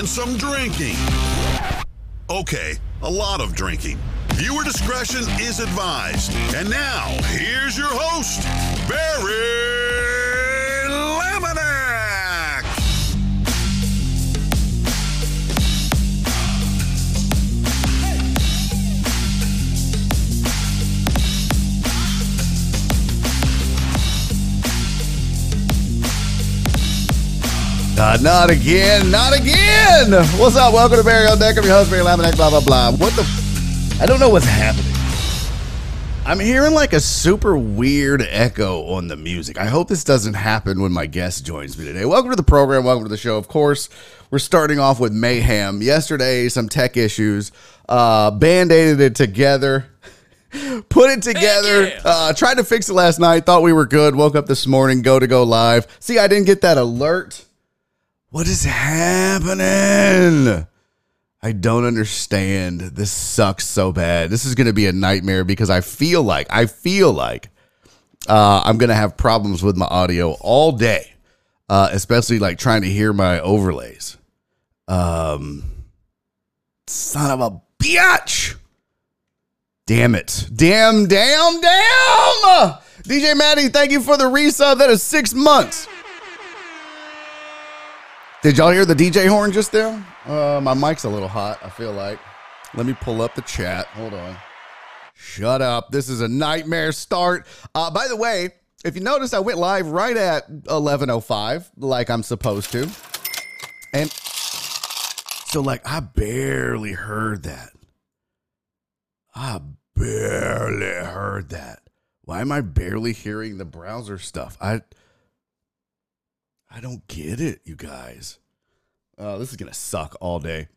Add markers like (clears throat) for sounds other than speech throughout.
and some drinking. Okay, a lot of drinking. Viewer discretion is advised. And now, here's your host, Barry not again, not again. What's up? Welcome to Barry on Deck. I'm your host, Barry Laminack, blah, blah, blah. What the? F- I don't know what's happening. I'm hearing like a super weird echo on the music. I hope this doesn't happen when my guest joins me today. Welcome to the program. Welcome to the show. Of course, we're starting off with mayhem. Yesterday, some tech issues. Uh, Band aided it together. (laughs) Put it together. Uh, tried to fix it last night. Thought we were good. Woke up this morning. Go to go live. See, I didn't get that alert. What is happening? I don't understand. This sucks so bad. This is going to be a nightmare because I feel like I feel like uh, I'm going to have problems with my audio all day, uh, especially like trying to hear my overlays. Um, son of a bitch. Damn it. Damn, damn, damn. DJ Maddie, thank you for the resub. That is six months. Did y'all hear the DJ horn just there? Uh, my mic's a little hot, I feel like. Let me pull up the chat. Hold on. Shut up. This is a nightmare start. Uh, by the way, if you notice, I went live right at 11.05, like I'm supposed to. And so, like, I barely heard that. I barely heard that. Why am I barely hearing the browser stuff? I I don't get it, you guys. Uh, this is gonna suck all day.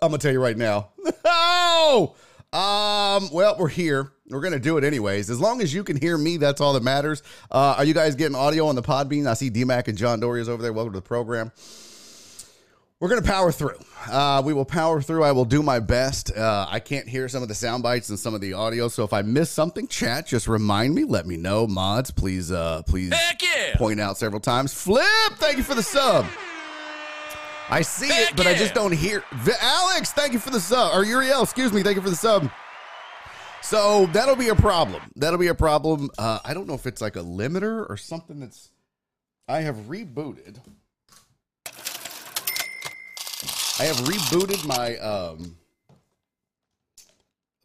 I'm gonna tell you right now. (laughs) oh, Um. Well, we're here. We're gonna do it anyways. As long as you can hear me, that's all that matters. Uh, are you guys getting audio on the Podbean? I see DMAC and John Doria's over there. Welcome to the program. We're gonna power through. Uh, we will power through. I will do my best. Uh, I can't hear some of the sound bites and some of the audio, so if I miss something, chat, just remind me. Let me know. Mods, please, uh, please yeah! point out several times. Flip, thank you for the sub. I see Heck it, but I just don't hear. V- Alex, thank you for the sub. Or Uriel, excuse me, thank you for the sub. So that'll be a problem. That'll be a problem. Uh, I don't know if it's like a limiter or something that's. I have rebooted. I have rebooted my um,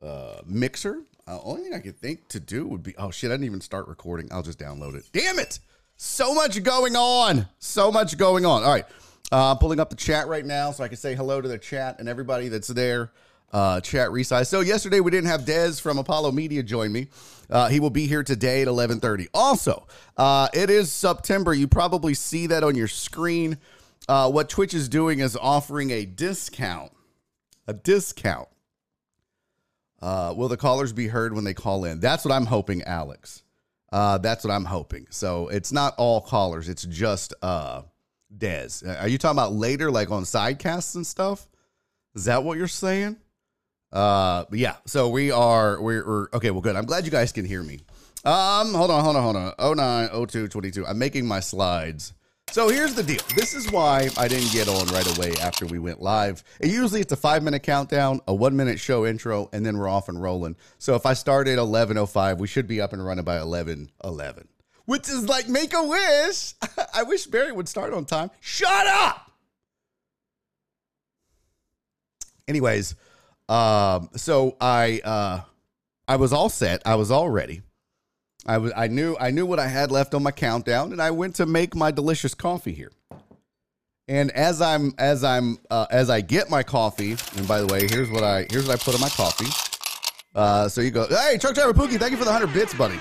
uh, mixer. Uh, only thing I could think to do would be oh shit! I didn't even start recording. I'll just download it. Damn it! So much going on. So much going on. All right, uh, pulling up the chat right now so I can say hello to the chat and everybody that's there. Uh, chat resize. So yesterday we didn't have Dez from Apollo Media join me. Uh, he will be here today at 11:30. Also, uh, it is September. You probably see that on your screen. Uh, what Twitch is doing is offering a discount. A discount. Uh, will the callers be heard when they call in? That's what I'm hoping, Alex. Uh, that's what I'm hoping. So it's not all callers. It's just uh, Dez. Are you talking about later, like on sidecasts and stuff? Is that what you're saying? Uh, yeah. So we are we're, we're okay. Well, good. I'm glad you guys can hear me. Um, hold on, hold on, hold on. Oh nine, oh two, twenty two. I'm making my slides. So here's the deal. This is why I didn't get on right away after we went live. It usually it's a five minute countdown, a one minute show intro, and then we're off and rolling. So if I start at eleven oh five, we should be up and running by eleven eleven. Which is like make a wish. (laughs) I wish Barry would start on time. Shut up. Anyways, um, so I uh I was all set. I was all ready. I was I knew I knew what I had left on my countdown, and I went to make my delicious coffee here. And as I'm as I'm uh, as I get my coffee, and by the way, here's what I here's what I put in my coffee. Uh, so you go, hey, Truck Driver Pookie, thank you for the hundred bits, buddy.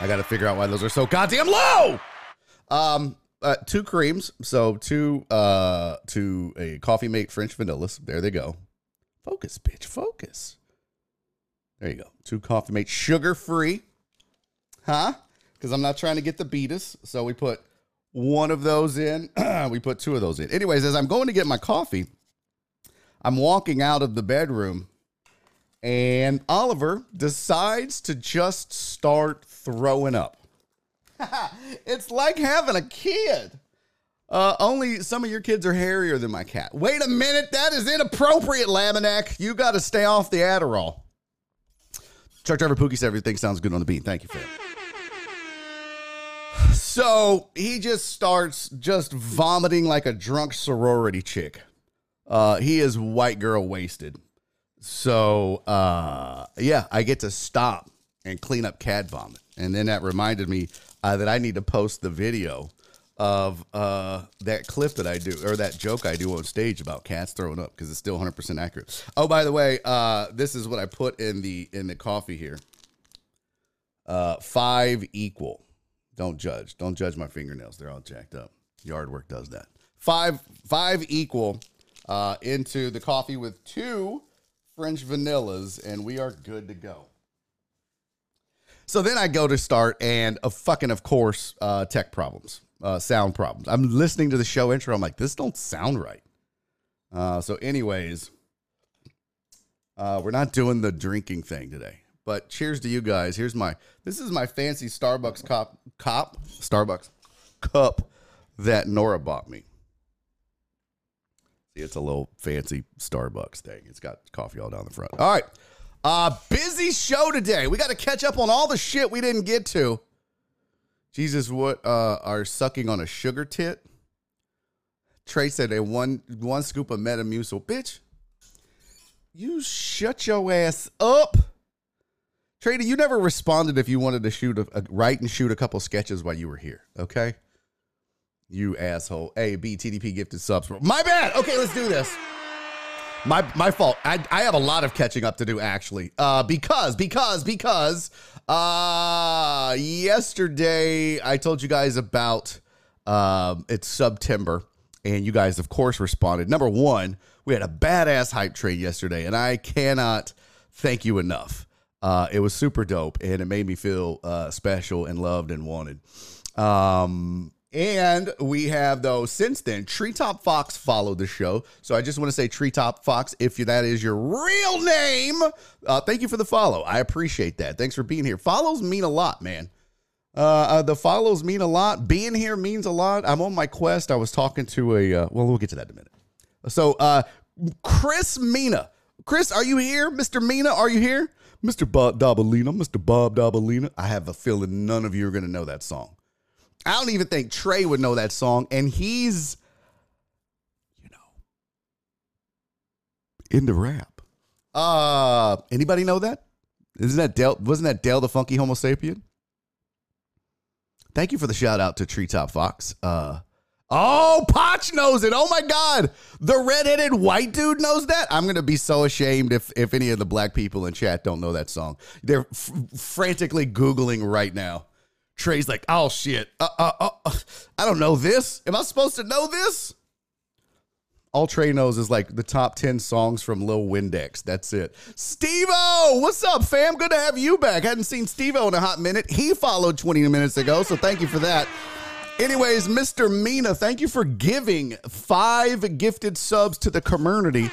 I got to figure out why those are so goddamn low. Um, uh, two creams. So two uh to a coffee mate French vanillas. There they go. Focus, bitch. Focus. There you go. Two coffee mate sugar free. Huh? Because I'm not trying to get the beatus. So we put one of those in. (clears throat) we put two of those in. Anyways, as I'm going to get my coffee, I'm walking out of the bedroom and Oliver decides to just start throwing up. (laughs) it's like having a kid. Uh, only some of your kids are hairier than my cat. Wait a minute, that is inappropriate, Laminack. You got to stay off the Adderall. Truck driver Pookie said everything sounds good on the beat. Thank you, fam. (sighs) So he just starts just vomiting like a drunk sorority chick. Uh, he is white girl wasted. So uh, yeah, I get to stop and clean up cat vomit, and then that reminded me uh, that I need to post the video of uh, that clip that I do or that joke I do on stage about cats throwing up because it's still 100% accurate. Oh, by the way, uh, this is what I put in the in the coffee here. Uh, five equal. Don't judge. Don't judge my fingernails. They're all jacked up. Yard work does that. Five five equal uh, into the coffee with two French vanillas, and we are good to go. So then I go to start, and a fucking, of course, uh, tech problems, uh, sound problems. I'm listening to the show intro. I'm like, this don't sound right. Uh, so, anyways, uh, we're not doing the drinking thing today. But cheers to you guys. Here's my. This is my fancy Starbucks cop. Cop Starbucks cup that Nora bought me. See, it's a little fancy Starbucks thing. It's got coffee all down the front. All right. Uh, busy show today. We got to catch up on all the shit we didn't get to. Jesus, what uh, are sucking on a sugar tit? Trey said a one one scoop of Metamucil. Bitch, you shut your ass up. Trady, you never responded if you wanted to shoot a, a write and shoot a couple sketches while you were here. Okay, you asshole. A B TDP gifted subs. My bad. Okay, let's do this. My my fault. I I have a lot of catching up to do actually. Uh because because because uh yesterday I told you guys about um it's September and you guys of course responded. Number 1, we had a badass hype train yesterday and I cannot thank you enough. Uh it was super dope and it made me feel uh special and loved and wanted. Um and we have though since then, Treetop Fox followed the show. So I just want to say Treetop Fox, if that is your real name, uh, thank you for the follow. I appreciate that. Thanks for being here. Follows mean a lot, man. Uh, uh, the follows mean a lot. Being here means a lot. I'm on my quest. I was talking to a uh, well, we'll get to that in a minute. So, uh, Chris Mina, Chris, are you here, Mister Mina? Are you here, Mister Bob Dobalina, Mister Bob Dobalina? I have a feeling none of you are going to know that song. I don't even think Trey would know that song, and he's, you know, into rap. Uh, anybody know that? Isn't that Del? Wasn't that Del the Funky Homosapien? Thank you for the shout out to Treetop Fox. Uh, oh, Potch knows it. Oh my God, the redheaded white dude knows that. I'm gonna be so ashamed if if any of the black people in chat don't know that song. They're f- frantically googling right now. Trey's like, oh shit, uh, uh, uh, I don't know this. Am I supposed to know this? All Trey knows is like the top 10 songs from Lil Windex. That's it. Steve O, what's up, fam? Good to have you back. Hadn't seen Steve O in a hot minute. He followed 20 minutes ago, so thank you for that. Anyways, Mr. Mina, thank you for giving five gifted subs to the community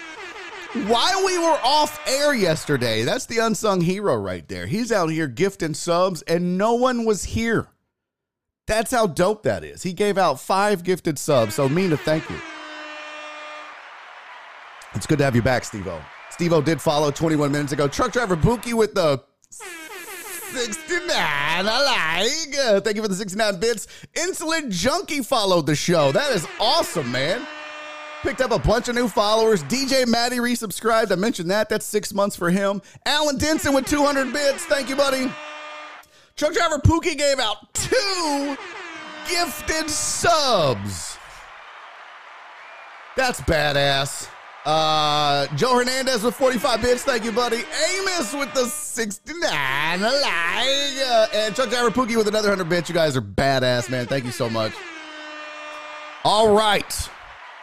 while we were off air yesterday. That's the unsung hero right there. He's out here gifting subs, and no one was here. That's how dope that is. He gave out five gifted subs. So, Mina, thank you. It's good to have you back, Steve O. Steve O did follow 21 minutes ago. Truck driver Pookie with the 69. I like. Thank you for the 69 bits. Insulin Junkie followed the show. That is awesome, man. Picked up a bunch of new followers. DJ Maddie resubscribed. I mentioned that. That's six months for him. Alan Denson with 200 bits. Thank you, buddy. Truck driver Pookie gave out two gifted subs. That's badass. Uh, Joe Hernandez with 45 bits. Thank you, buddy. Amos with the 69. Like. Uh, and Truck driver Pookie with another 100 bits. You guys are badass, man. Thank you so much. All right.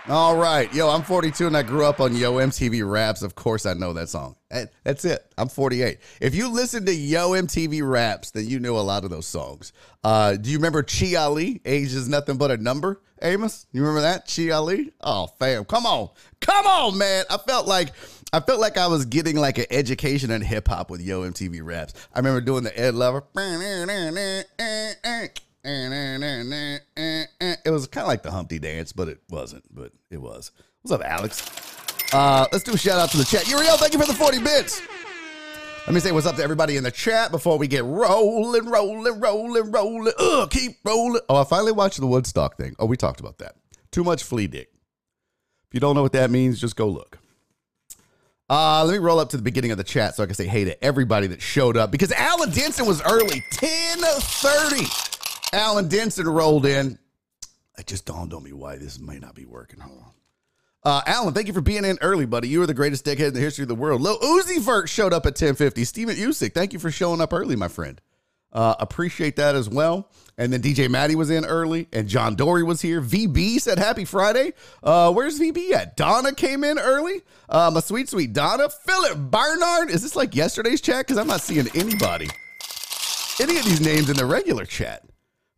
All right. Yo, I'm 42 and I grew up on Yo MTV Raps. Of course, I know that song. That's it. I'm 48. If you listen to Yo MTV Raps, then you know a lot of those songs. Uh, do you remember Chi Ali? Age is nothing but a number, Amos? You remember that? Chi Ali? Oh, fam. Come on. Come on, man. I felt like I felt like I was getting like an education in hip hop with Yo MTV Raps. I remember doing the Ed Lover. It was kind of like the Humpty Dance, but it wasn't. But it was. What's up, Alex? Uh, let's do a shout out to the chat. Uriel, thank you for the 40 bits. Let me say what's up to everybody in the chat before we get rolling, rolling, rolling, rolling. Ugh, keep rolling. Oh, I finally watched the Woodstock thing. Oh, we talked about that. Too much flea dick. If you don't know what that means, just go look. Uh, let me roll up to the beginning of the chat so I can say hey to everybody that showed up because Alan Denson was early, 1030. Alan Denson rolled in. It just dawned on me why this may not be working. Hold on. Uh, Alan, thank you for being in early, buddy. You are the greatest dickhead in the history of the world. Lil Uzi Vert showed up at 1050. Steven Usick, thank you for showing up early, my friend. Uh, appreciate that as well. And then DJ Maddie was in early, and John Dory was here. VB said happy Friday. Uh, where's VB at? Donna came in early. Uh, my sweet, sweet Donna. Philip Barnard. Is this like yesterday's chat? Because I'm not seeing anybody. Any of these names in the regular chat.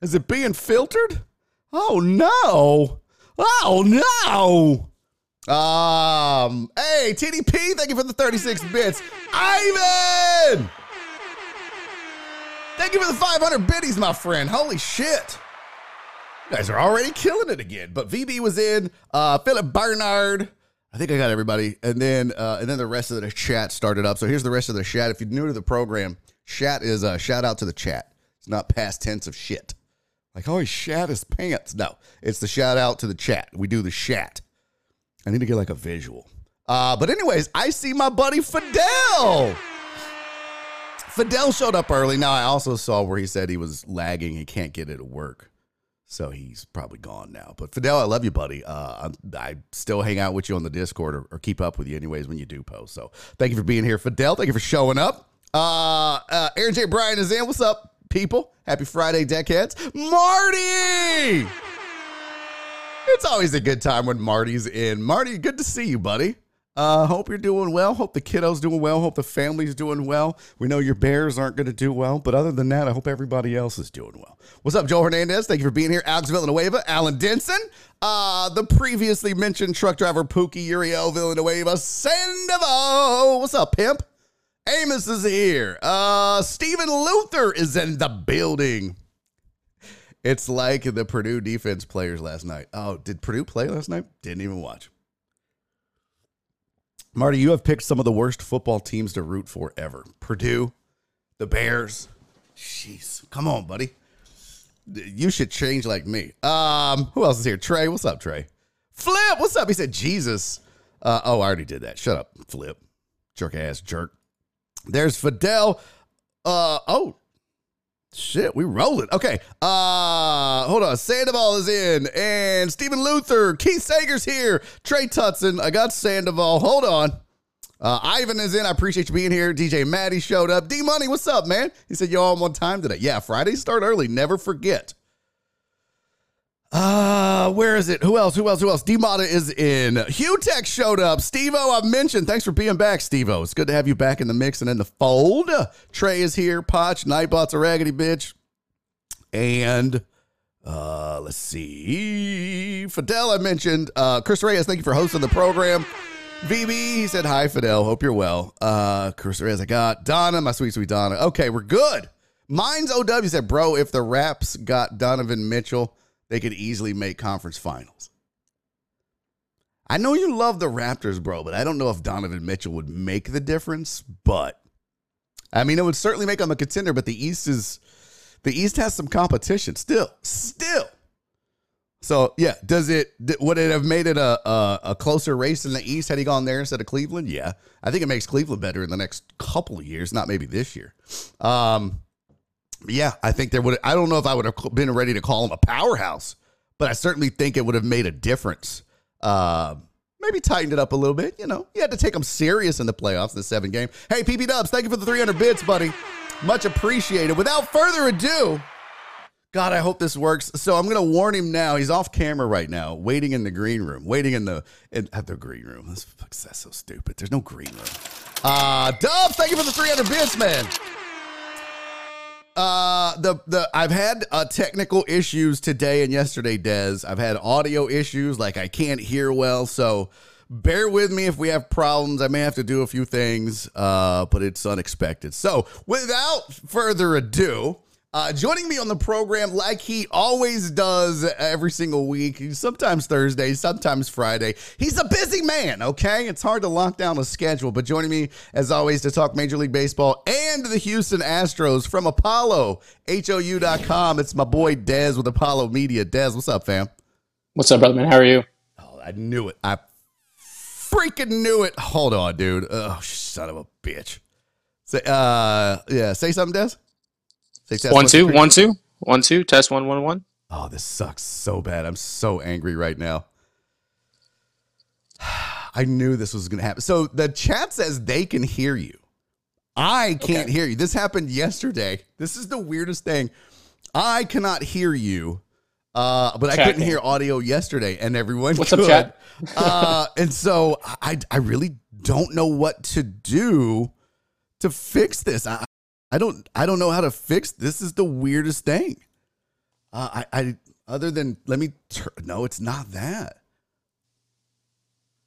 Is it being filtered? Oh no. Oh no. Um, hey, TDP, thank you for the 36 bits. Ivan! Thank you for the 500 biddies, my friend. Holy shit. You guys are already killing it again. But VB was in, uh, Philip Barnard. I think I got everybody. And then uh, and then the rest of the chat started up. So here's the rest of the chat. If you're new to the program, chat is a uh, shout out to the chat. It's not past tense of shit. Like, oh, he shat his pants. No, it's the shout out to the chat. We do the shat. I need to get like a visual. Uh, but anyways, I see my buddy Fidel. Fidel showed up early. Now I also saw where he said he was lagging. He can't get it to work. So he's probably gone now. But Fidel, I love you, buddy. Uh, I still hang out with you on the Discord or, or, keep up with you anyways when you do post. So thank you for being here, Fidel. Thank you for showing up. Uh, uh, Aaron J. Bryan is in. What's up? People. Happy Friday, deckheads. Marty! It's always a good time when Marty's in. Marty, good to see you, buddy. Uh, hope you're doing well. Hope the kiddos doing well. Hope the family's doing well. We know your Bears aren't going to do well, but other than that, I hope everybody else is doing well. What's up, Joel Hernandez? Thank you for being here. Alex Villanueva, Alan Denson, uh, the previously mentioned truck driver Pookie Uriel Villanueva, Sandoval. What's up, pimp? Amos is here. Uh, Stephen Luther is in the building. It's like the Purdue defense players last night. Oh, did Purdue play last night? Didn't even watch. Marty, you have picked some of the worst football teams to root for ever. Purdue, the Bears. Jeez, come on, buddy. You should change like me. Um, who else is here? Trey, what's up, Trey? Flip, what's up? He said Jesus. Uh, oh, I already did that. Shut up, Flip. Jerk ass jerk. There's Fidel. Uh oh. Shit, we rolling. Okay. Uh hold on. Sandoval is in. And Stephen Luther. Keith Sager's here. Trey Tutson. I got Sandoval. Hold on. Uh, Ivan is in. I appreciate you being here. DJ Maddie showed up. D Money, what's up, man? He said, Y'all on time today. Yeah, Fridays start early. Never forget. Uh, where is it? Who else? Who else? Who else? D-Mata is in. Hugh Tech showed up. Steve-O, I've mentioned. Thanks for being back, Steve-O. It's good to have you back in the mix and in the fold. Trey is here. Potch, Nightbot's a raggedy bitch. And uh, let's see. Fidel, I mentioned. Uh, Chris Reyes, thank you for hosting the program. VB, he said, Hi, Fidel. Hope you're well. Uh, Chris Reyes, I got Donna, my sweet, sweet Donna. Okay, we're good. Mine's OW said, Bro, if the Raps got Donovan Mitchell, they could easily make conference finals. I know you love the Raptors, bro, but I don't know if Donovan Mitchell would make the difference. But I mean, it would certainly make them a contender. But the East is the East has some competition still, still. So yeah, does it would it have made it a, a, a closer race in the East had he gone there instead of Cleveland? Yeah, I think it makes Cleveland better in the next couple years, not maybe this year. Um, yeah, I think there would. I don't know if I would have been ready to call him a powerhouse, but I certainly think it would have made a difference. Uh, maybe tightened it up a little bit. You know, you had to take them serious in the playoffs, the seven game. Hey, PP Dubs, thank you for the 300 bits, buddy. Much appreciated. Without further ado, God, I hope this works. So I'm going to warn him now. He's off camera right now, waiting in the green room, waiting in the in, at the green room. That's, that's so stupid. There's no green room. Uh, Dubs, thank you for the 300 bits, man. Uh, the the I've had uh, technical issues today and yesterday, Des. I've had audio issues, like I can't hear well. So bear with me if we have problems. I may have to do a few things, uh, but it's unexpected. So without further ado. Uh, joining me on the program, like he always does every single week, sometimes Thursday, sometimes Friday. He's a busy man, okay? It's hard to lock down a schedule, but joining me, as always, to talk Major League Baseball and the Houston Astros from Apollo, HOU.com. It's my boy Dez with Apollo Media. Dez, what's up, fam? What's up, brother man? How are you? Oh, I knew it. I freaking knew it. Hold on, dude. Oh, son of a bitch. Say, uh, yeah, say something, Des. Say test one, two, one, two, one, two, test one, one, one. Oh, this sucks so bad. I'm so angry right now. (sighs) I knew this was going to happen. So the chat says they can hear you. I can't okay. hear you. This happened yesterday. This is the weirdest thing. I cannot hear you, uh, but chat I couldn't hear audio yesterday, and everyone What's could. up, chat? (laughs) uh, and so I, I really don't know what to do to fix this. I, I don't I don't know how to fix this is the weirdest thing. Uh, I I other than let me no, it's not that.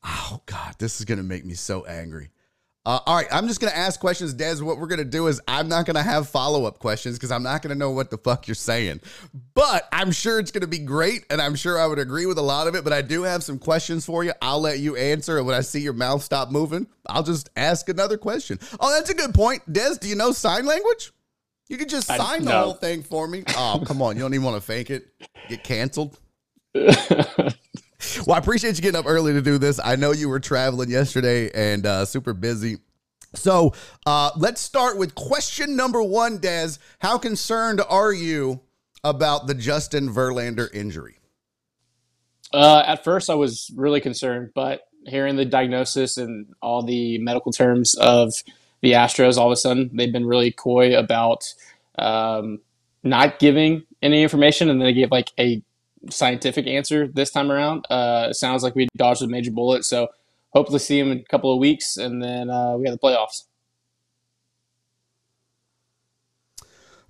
Oh God, this is gonna make me so angry. Uh, all right, I'm just gonna ask questions, Des. What we're gonna do is I'm not gonna have follow up questions because I'm not gonna know what the fuck you're saying. But I'm sure it's gonna be great, and I'm sure I would agree with a lot of it. But I do have some questions for you. I'll let you answer, and when I see your mouth stop moving, I'll just ask another question. Oh, that's a good point, Des. Do you know sign language? You could just sign I, the whole thing for me. Oh, come on, you don't even want to fake it. Get canceled. (laughs) (laughs) Well, I appreciate you getting up early to do this. I know you were traveling yesterday and uh, super busy. So uh, let's start with question number one, Des. How concerned are you about the Justin Verlander injury? Uh, at first, I was really concerned, but hearing the diagnosis and all the medical terms of the Astros, all of a sudden they've been really coy about um, not giving any information, and then they gave like a scientific answer this time around. Uh, sounds like we dodged a major bullet. So hopefully see him in a couple of weeks, and then uh, we have the playoffs.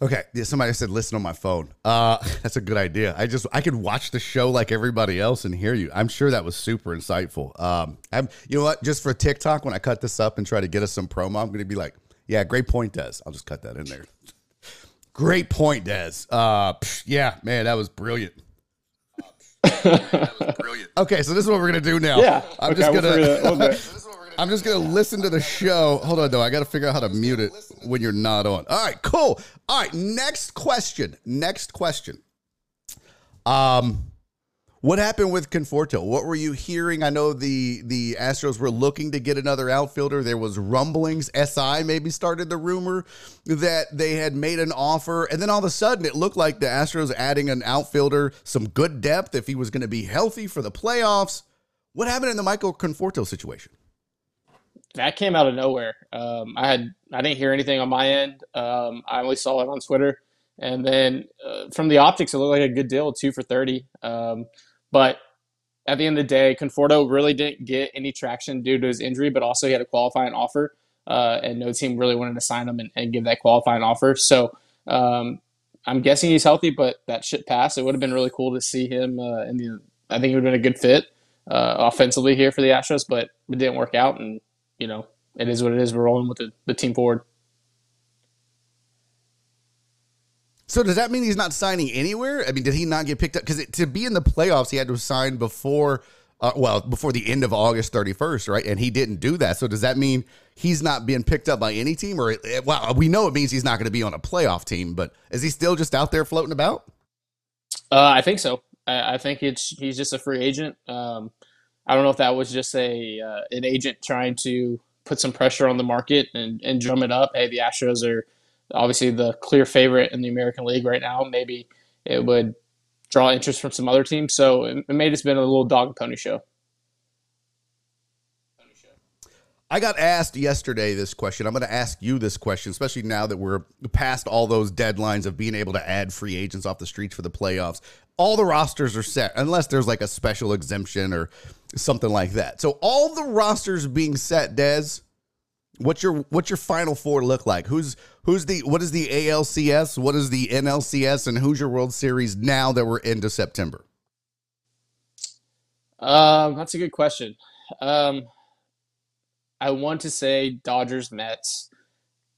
Okay, yeah, somebody said listen on my phone. Uh, (laughs) that's a good idea. I just I could watch the show like everybody else and hear you. I'm sure that was super insightful. Um, I'm, you know what? Just for TikTok, when I cut this up and try to get us some promo, I'm going to be like, yeah, great point, Des. I'll just cut that in there. (laughs) Great point, Des. Uh, yeah, man, that was brilliant brilliant. (laughs) Okay, so this is what we're gonna do now. Yeah, I'm okay, just gonna. (laughs) I'm just gonna listen to the show. Hold on, though. I got to figure out how to mute it when you're not on. All right, cool. All right, next question. Next question. Um, what happened with Conforto? What were you hearing? I know the the Astros were looking to get another outfielder. There was rumblings. SI maybe started the rumor that they had made an offer, and then all of a sudden it looked like the Astros adding an outfielder, some good depth if he was going to be healthy for the playoffs. What happened in the Michael Conforto situation? That came out of nowhere. Um, I had I didn't hear anything on my end. Um, I only saw it on Twitter, and then uh, from the optics, it looked like a good deal, two for thirty. Um, but at the end of the day, Conforto really didn't get any traction due to his injury, but also he had a qualifying offer, uh, and no team really wanted to sign him and, and give that qualifying offer. So um, I'm guessing he's healthy, but that shit passed. It would have been really cool to see him uh, in the. I think it would have been a good fit uh, offensively here for the Astros, but it didn't work out, and you know it is what it is. We're rolling with the, the team forward. So does that mean he's not signing anywhere? I mean, did he not get picked up? Because to be in the playoffs, he had to sign before, uh, well, before the end of August 31st, right? And he didn't do that. So does that mean he's not being picked up by any team? Or, well, we know it means he's not going to be on a playoff team, but is he still just out there floating about? Uh, I think so. I, I, think it's he's just a free agent. Um, I don't know if that was just a uh, an agent trying to put some pressure on the market and, and drum it up. Hey, the Astros are – obviously the clear favorite in the American League right now. Maybe it would draw interest from some other teams. So it, may just been a little dog and pony show. I got asked yesterday this question. I'm going to ask you this question, especially now that we're past all those deadlines of being able to add free agents off the streets for the playoffs. All the rosters are set, unless there's like a special exemption or something like that. So all the rosters being set, Des. What's your what's your final four look like? Who's who's the what is the ALCS? What is the NLCS? And who's your World Series now that we're into September? Um, that's a good question. Um, I want to say Dodgers, Mets,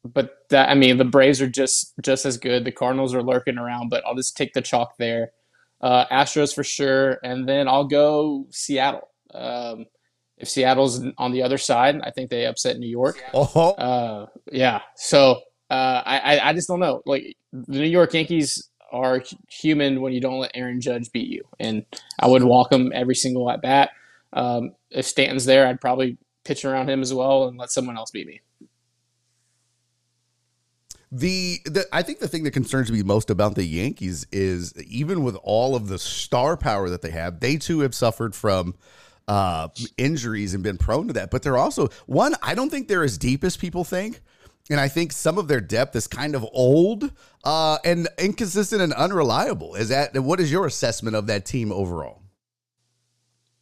but that I mean the Braves are just just as good. The Cardinals are lurking around, but I'll just take the chalk there. Uh, Astros for sure, and then I'll go Seattle. Um, if Seattle's on the other side, I think they upset New York. Oh, Uh, yeah. So uh, I I just don't know. Like the New York Yankees are human when you don't let Aaron Judge beat you, and I would walk him every single at bat. Um, if Stanton's there, I'd probably pitch around him as well and let someone else beat me. The, the I think the thing that concerns me most about the Yankees is even with all of the star power that they have, they too have suffered from uh, injuries and been prone to that. But they're also one. I don't think they're as deep as people think, and I think some of their depth is kind of old uh, and inconsistent and unreliable. Is that what is your assessment of that team overall?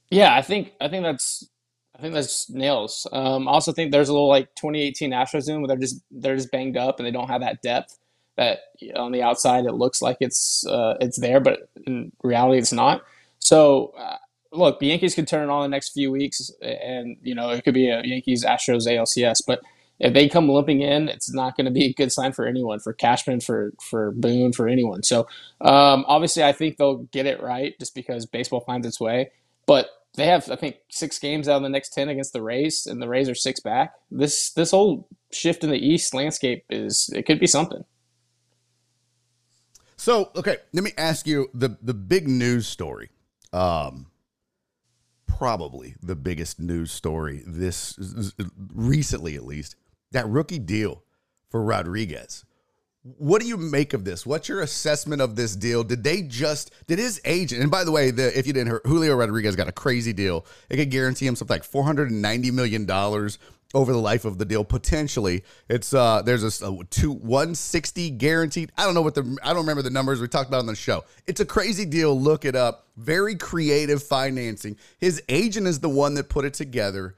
Yeah, I think I think that's I think that's nails. Um, I also think there's a little like 2018 Astros in where they're just they're just banged up and they don't have that depth that on the outside it looks like it's uh, it's there, but in reality it's not. So uh, look, the Yankees could turn it on the next few weeks, and you know it could be a Yankees Astros ALCS, but if they come limping in, it's not going to be a good sign for anyone, for Cashman, for for Boone, for anyone. So um, obviously, I think they'll get it right just because baseball finds its way. But they have, I think, six games out of the next ten against the Rays, and the Rays are six back. This this whole shift in the East landscape is it could be something. So, okay, let me ask you the the big news story. Um, probably the biggest news story this recently, at least, that rookie deal for Rodriguez. What do you make of this? What's your assessment of this deal? Did they just did his agent? And by the way, the, if you didn't hear, Julio Rodriguez got a crazy deal. It could guarantee him something like four hundred and ninety million dollars over the life of the deal. Potentially, it's uh there's a, a two one sixty guaranteed. I don't know what the I don't remember the numbers we talked about on the show. It's a crazy deal. Look it up. Very creative financing. His agent is the one that put it together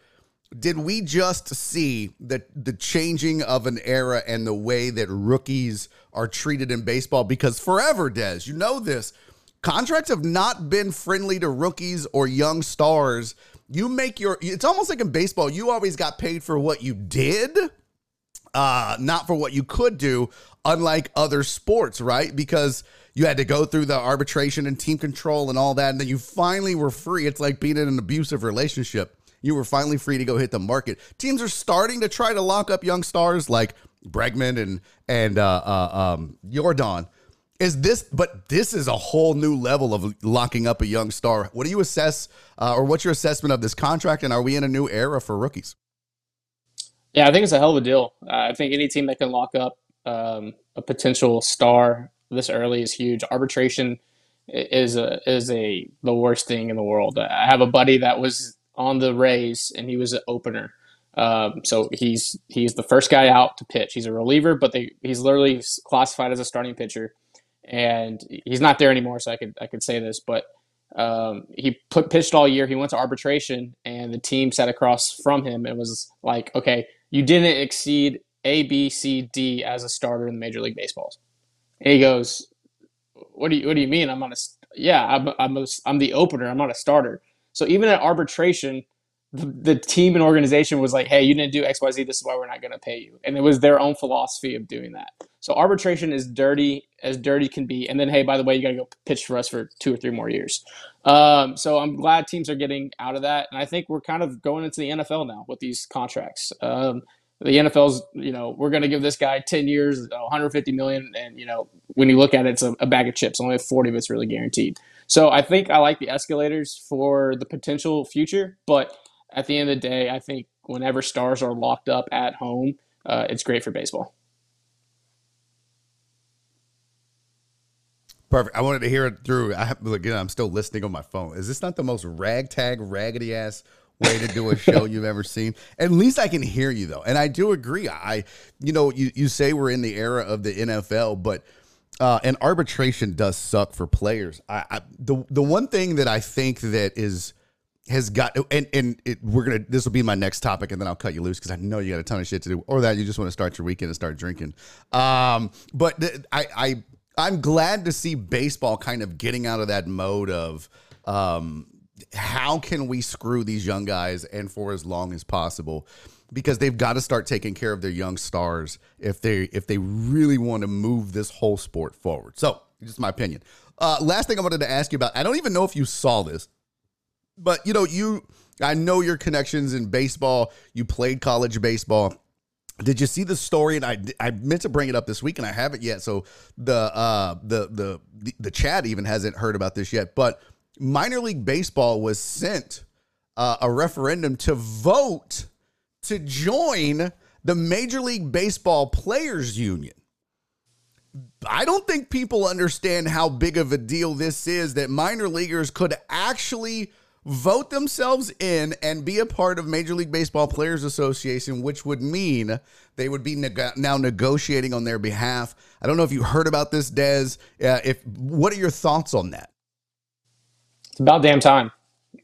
did we just see the the changing of an era and the way that rookies are treated in baseball? Because forever, Des, you know this. Contracts have not been friendly to rookies or young stars. You make your it's almost like in baseball, you always got paid for what you did, uh, not for what you could do, unlike other sports, right? Because you had to go through the arbitration and team control and all that, and then you finally were free. It's like being in an abusive relationship you were finally free to go hit the market. Teams are starting to try to lock up young stars like Bregman and and uh, uh, um, Jordan. Is this? But this is a whole new level of locking up a young star. What do you assess, uh, or what's your assessment of this contract? And are we in a new era for rookies? Yeah, I think it's a hell of a deal. Uh, I think any team that can lock up um, a potential star this early is huge. Arbitration is a is a the worst thing in the world. I have a buddy that was on the Rays, and he was an opener. Um, so he's he's the first guy out to pitch. He's a reliever, but they, he's literally classified as a starting pitcher, and he's not there anymore. So I could I could say this, but um, he put pitched all year. He went to arbitration, and the team sat across from him and was like, "Okay, you didn't exceed A, B, C, D as a starter in the Major League Baseballs." And he goes, "What do you What do you mean? I'm on a yeah, I'm I'm, a, I'm the opener. I'm not a starter." So even at arbitration, the, team and organization was like, hey, you didn't do XYZ, this is why we're not going to pay you. And it was their own philosophy of doing that. So arbitration is dirty as dirty can be. And then, hey, by the way, you got to go pitch for us for two or three more years. Um, so I'm glad teams are getting out of that. And I think we're kind of going into the NFL now with these contracts. Um, the NFL's, you know, we're going to give this guy 10 years, 150 million. And, you know, when you look at it, it's a, a bag of chips. Only 40 of it's really guaranteed. So I think I like the escalators for the potential future, but at the end of the day, I think whenever stars are locked up at home, uh, it's great for baseball. Perfect. I wanted to hear it through. I again, I'm still listening on my phone. Is this not the most ragtag, raggedy ass way to do a show you've ever seen. At least I can hear you though, and I do agree. I, you know, you you say we're in the era of the NFL, but. Uh, and arbitration does suck for players. I, I the the one thing that I think that is has got and and it, we're gonna this will be my next topic and then I'll cut you loose because I know you got a ton of shit to do or that you just want to start your weekend and start drinking. Um, but th- I I I'm glad to see baseball kind of getting out of that mode of um, how can we screw these young guys and for as long as possible because they've got to start taking care of their young stars if they if they really want to move this whole sport forward. So, just my opinion. Uh, last thing I wanted to ask you about, I don't even know if you saw this, but you know, you I know your connections in baseball. You played college baseball. Did you see the story? And I I meant to bring it up this week, and I haven't yet. So the uh the the the, the chat even hasn't heard about this yet. But minor league baseball was sent uh, a referendum to vote to join the Major League Baseball Players Union. I don't think people understand how big of a deal this is that minor leaguers could actually vote themselves in and be a part of Major League Baseball Players Association, which would mean they would be neg- now negotiating on their behalf. I don't know if you heard about this, Des. Uh, if what are your thoughts on that? It's about damn time.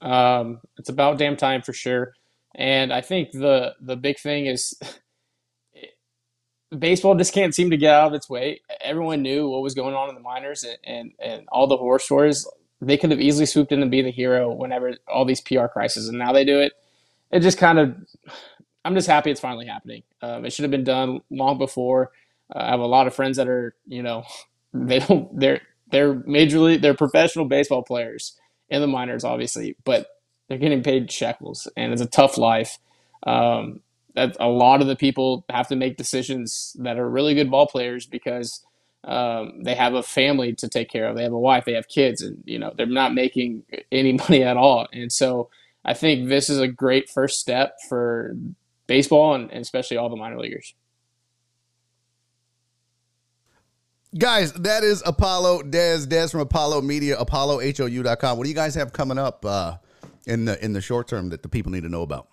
Um, it's about damn time for sure. And I think the the big thing is (laughs) baseball just can't seem to get out of its way. Everyone knew what was going on in the minors and, and, and all the horror stories. They could have easily swooped in and be the hero whenever all these PR crises, and now they do it. It just kind of, I'm just happy it's finally happening. Um, it should have been done long before. Uh, I have a lot of friends that are, you know, (laughs) they don't, they're, they're majorly, they're professional baseball players in the minors, obviously, but they're getting paid shekels, and it's a tough life. Um, that a lot of the people have to make decisions that are really good ball players because um, they have a family to take care of. They have a wife, they have kids, and you know they're not making (laughs) any money at all. And so I think this is a great first step for baseball and, and especially all the minor leaguers. Guys, that is Apollo Des Des from Apollo Media, ApolloHOU.com. What do you guys have coming up uh, in the in the short term that the people need to know about?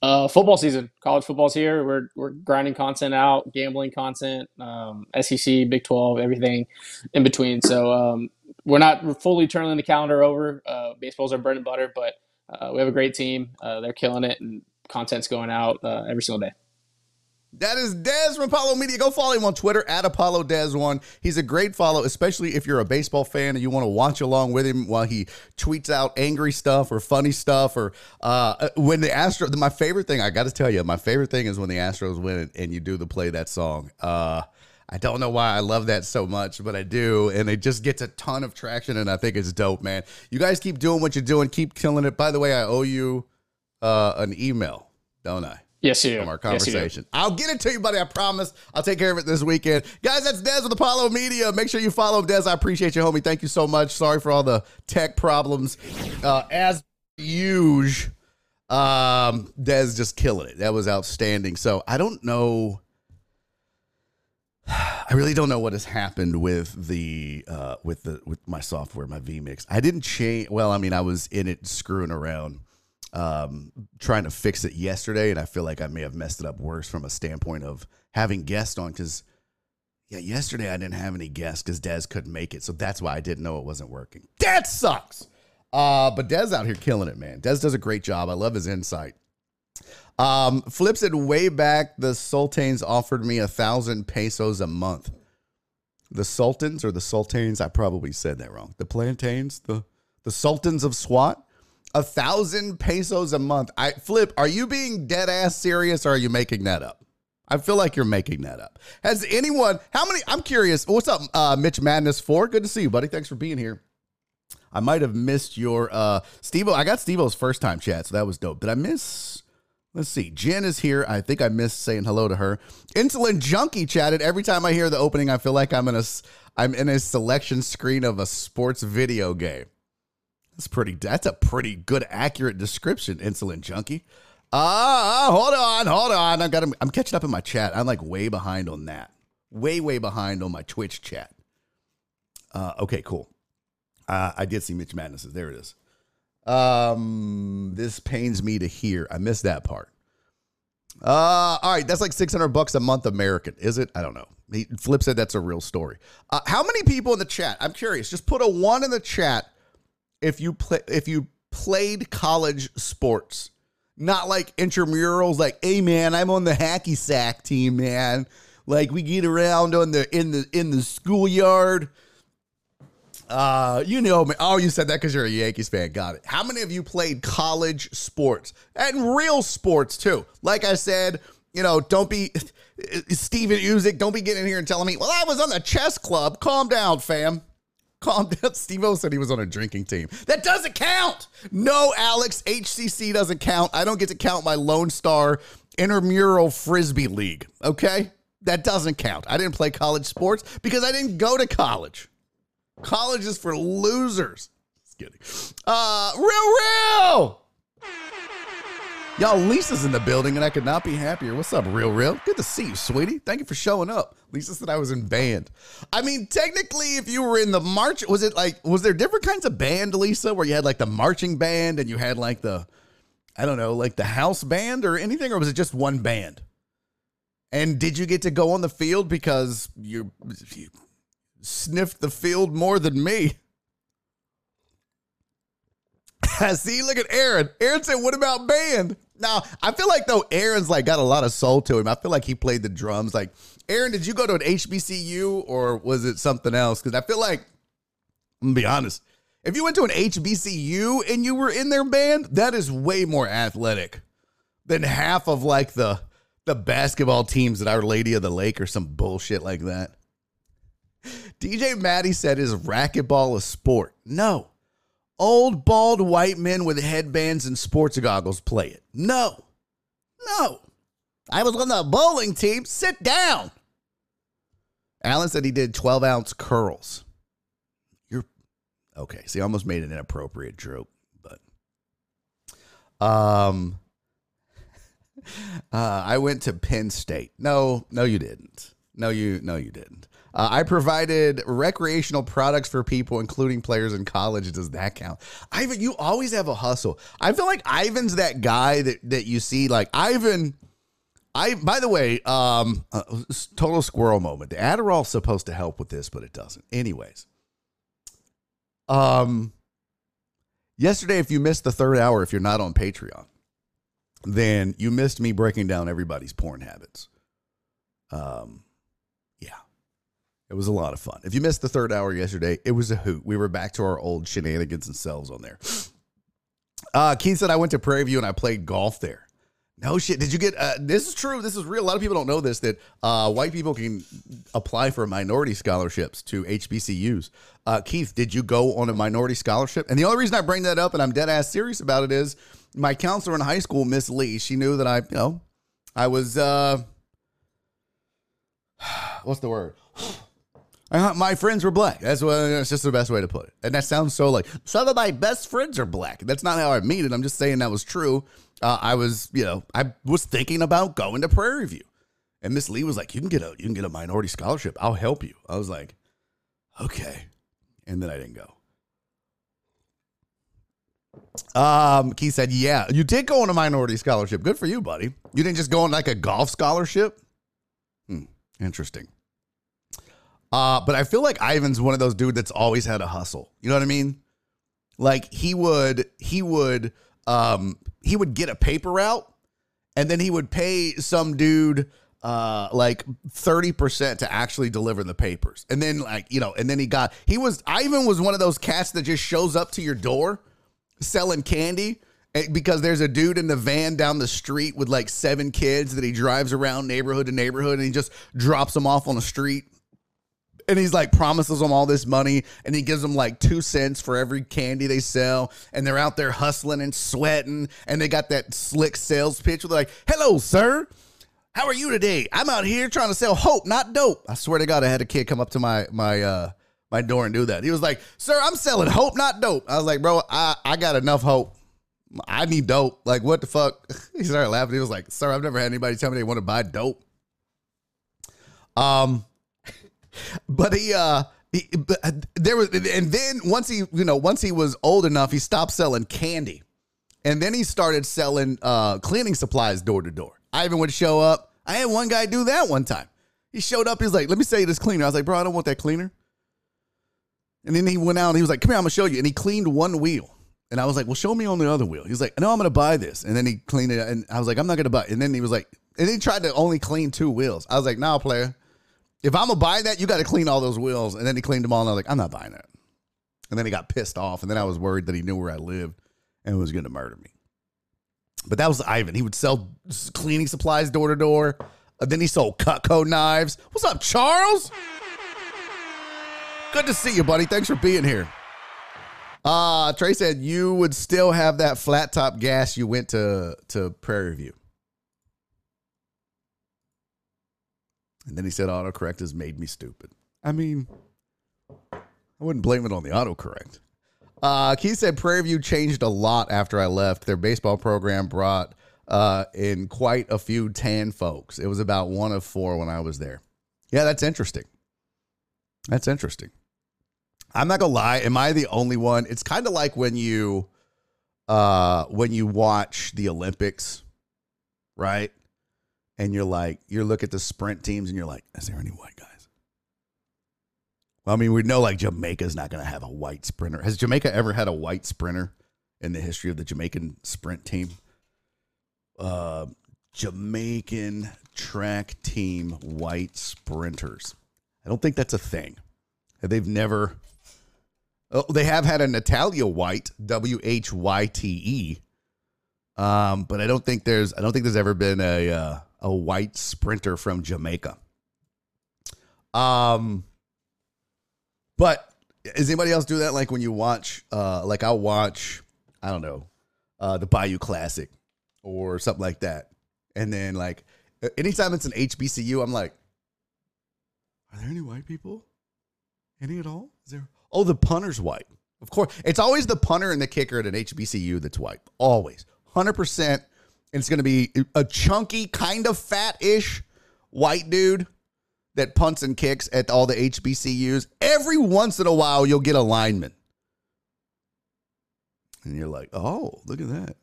Uh, football season, college football's here. We're we're grinding content out, gambling content, um, SEC, Big Twelve, everything in between. So um, we're not fully turning the calendar over. Uh, baseball's our bread and butter, but uh, we have a great team. Uh, they're killing it, and content's going out uh, every single day. That is Des from Apollo Media. Go follow him on Twitter at Apollo Des One. He's a great follow, especially if you're a baseball fan and you want to watch along with him while he tweets out angry stuff or funny stuff. Or uh, when the Astros, my favorite thing, I got to tell you, my favorite thing is when the Astros win and you do the play that song. Uh, I don't know why I love that so much, but I do. And it just gets a ton of traction, and I think it's dope, man. You guys keep doing what you're doing, keep killing it. By the way, I owe you uh, an email, don't I? Yes, you From our conversation. Yes, I'll get it to you, buddy. I promise. I'll take care of it this weekend. Guys, that's Des with Apollo Media. Make sure you follow Des. I appreciate you, homie. Thank you so much. Sorry for all the tech problems. Uh, as usual, um, Des just killing it. That was outstanding. So I don't know. (sighs) I really don't know what has happened with the uh, with the with my software, my vMix. I didn't change. Well, I mean, I was in it screwing around um, trying to fix it yesterday, and I feel like I may have messed it up worse from a standpoint of having guests on. Because yeah, yesterday I didn't have any guests because Dez couldn't make it, so that's why I didn't know it wasn't working. That sucks. Uh, but Des out here killing it, man. Dez does a great job. I love his insight. Um, flips it way back. The Sultans offered me a thousand pesos a month. The Sultans or the Sultans? I probably said that wrong. The plantains, the the Sultans of SWAT a thousand pesos a month. I flip. Are you being dead ass serious or are you making that up? I feel like you're making that up. Has anyone? How many? I'm curious. What's up, uh, Mitch Madness? Four. Good to see you, buddy. Thanks for being here. I might have missed your uh Steve. I got Stevo's first time chat, so that was dope. Did I miss? Let's see. Jen is here. I think I missed saying hello to her. Insulin Junkie chatted. Every time I hear the opening, I feel like I'm in a I'm in a selection screen of a sports video game. That's pretty. That's a pretty good, accurate description, insulin junkie. Ah, uh, hold on, hold on. I got. I'm catching up in my chat. I'm like way behind on that. Way, way behind on my Twitch chat. Uh, okay, cool. Uh, I did see Mitch Madness. There it is. Um, this pains me to hear. I missed that part. Uh, all right, that's like 600 bucks a month American, is it? I don't know. He, Flip said that's a real story. Uh, how many people in the chat? I'm curious. Just put a one in the chat if you play if you played college sports, not like intramurals. Like, hey man, I'm on the hacky sack team, man. Like we get around on the in the in the schoolyard. Uh, you know. Oh, you said that because you're a Yankees fan. Got it. How many of you played college sports and real sports too? Like I said, you know, don't be (laughs) Steven Usyk. Don't be getting here and telling me, well, I was on the chess club. Calm down, fam. Calm down. (laughs) Steve O said he was on a drinking team. That doesn't count. No, Alex, HCC doesn't count. I don't get to count my Lone Star intramural frisbee league. Okay, that doesn't count. I didn't play college sports because I didn't go to college. College is for losers. Just kidding. Uh, real, real. Y'all, Lisa's in the building, and I could not be happier. What's up, real, real? Good to see you, sweetie. Thank you for showing up. Lisa said I was in band. I mean, technically, if you were in the march, was it like, was there different kinds of band, Lisa, where you had like the marching band and you had like the, I don't know, like the house band or anything, or was it just one band? And did you get to go on the field because you, you sniffed the field more than me? (laughs) See, look at Aaron. Aaron said, "What about band?" Now, I feel like though Aaron's like got a lot of soul to him. I feel like he played the drums. Like, Aaron, did you go to an HBCU or was it something else? Because I feel like, I'm gonna be honest, if you went to an HBCU and you were in their band, that is way more athletic than half of like the the basketball teams at Our Lady of the Lake or some bullshit like that. DJ Maddie said, "Is racquetball a sport?" No. Old bald white men with headbands and sports goggles play it. No. No. I was on the bowling team. Sit down. Alan said he did 12 ounce curls. You're okay. See, I almost made an inappropriate joke, but um (laughs) uh, I went to Penn State. No, no, you didn't. No, you no, you didn't. Uh, I provided recreational products for people, including players in college. Does that count? Ivan, you always have a hustle. I feel like Ivan's that guy that that you see. Like Ivan, I. By the way, um, uh, total squirrel moment. The Adderall's supposed to help with this, but it doesn't. Anyways, um, yesterday, if you missed the third hour, if you're not on Patreon, then you missed me breaking down everybody's porn habits. Um it was a lot of fun. If you missed the third hour yesterday, it was a hoot. We were back to our old shenanigans and selves on there. (gasps) Uh, Keith said I went to Prairie View and I played golf there. No shit. Did you get? Uh, this is true. This is real. A lot of people don't know this that uh, white people can apply for minority scholarships to HBCUs. Uh, Keith, did you go on a minority scholarship? And the only reason I bring that up, and I'm dead ass serious about it, is my counselor in high school, Miss Lee. She knew that I, you know, I was. uh (sighs) What's the word? My friends were black. That's what. That's just the best way to put it. And that sounds so like some of my best friends are black. That's not how I mean it. I'm just saying that was true. Uh, I was, you know, I was thinking about going to Prairie View, and Miss Lee was like, "You can get a, you can get a minority scholarship. I'll help you." I was like, "Okay," and then I didn't go. Um, Keith said, "Yeah, you did go on a minority scholarship. Good for you, buddy. You didn't just go on like a golf scholarship. Hmm, interesting." Uh, but I feel like Ivan's one of those dude that's always had a hustle. You know what I mean? Like he would he would um he would get a paper out and then he would pay some dude uh like 30% to actually deliver the papers. And then like, you know, and then he got he was Ivan was one of those cats that just shows up to your door selling candy eh, because there's a dude in the van down the street with like seven kids that he drives around neighborhood to neighborhood and he just drops them off on the street and he's like promises them all this money and he gives them like two cents for every candy they sell and they're out there hustling and sweating and they got that slick sales pitch where they're like hello sir how are you today i'm out here trying to sell hope not dope i swear to god i had a kid come up to my my uh my door and do that he was like sir i'm selling hope not dope i was like bro i i got enough hope I need dope. Like, what the fuck? (laughs) He started laughing. He was like, Sir, I've never had anybody tell me they want to buy dope. Um, but he uh he, uh, there was, and then once he, you know, once he was old enough, he stopped selling candy, and then he started selling uh, cleaning supplies door to door. I Ivan would show up. I had one guy do that one time. He showed up. He's like, "Let me sell you this cleaner." I was like, "Bro, I don't want that cleaner." And then he went out and he was like, "Come here, I'm gonna show you." And he cleaned one wheel. And I was like, "Well, show me on the other wheel." He's like, "No, I'm gonna buy this." And then he cleaned it, and I was like, "I'm not gonna buy." It. And then he was like, and he tried to only clean two wheels. I was like, "Nah, player." If I'm gonna buy that, you got to clean all those wheels. And then he cleaned them all, and I was like, I'm not buying that. And then he got pissed off, and then I was worried that he knew where I lived and was gonna murder me. But that was Ivan. He would sell cleaning supplies door to door. Uh, then he sold Cutco knives. What's up, Charles? Good to see you, buddy. Thanks for being here. Uh, Trey said you would still have that flat top gas you went to to Prairie View. And then he said autocorrect has made me stupid. I mean, I wouldn't blame it on the autocorrect. Uh, Keith said Prairie View changed a lot after I left. Their baseball program brought uh, in quite a few tan folks. It was about one of four when I was there. Yeah, that's interesting. That's interesting. I'm not gonna lie. Am I the only one? It's kind of like when you, uh, when you watch the Olympics, right? And you're like, you look at the sprint teams and you're like, is there any white guys? Well, I mean, we know like Jamaica's not going to have a white sprinter. Has Jamaica ever had a white sprinter in the history of the Jamaican sprint team? Uh, Jamaican track team white sprinters. I don't think that's a thing. They've never. Oh, they have had a Natalia White, W H Y T E. Um, but I don't think there's I don't think there's ever been a uh, a white sprinter from Jamaica. Um, but does anybody else do that? Like when you watch, uh, like I'll watch, I don't know, uh, the Bayou Classic or something like that, and then like anytime it's an HBCU, I'm like, are there any white people? Any at all? Is there? Oh, the punter's white. Of course, it's always the punter and the kicker at an HBCU that's white. Always, hundred percent it's going to be a chunky, kind of fat ish white dude that punts and kicks at all the HBCUs. Every once in a while, you'll get a lineman. And you're like, oh, look at that.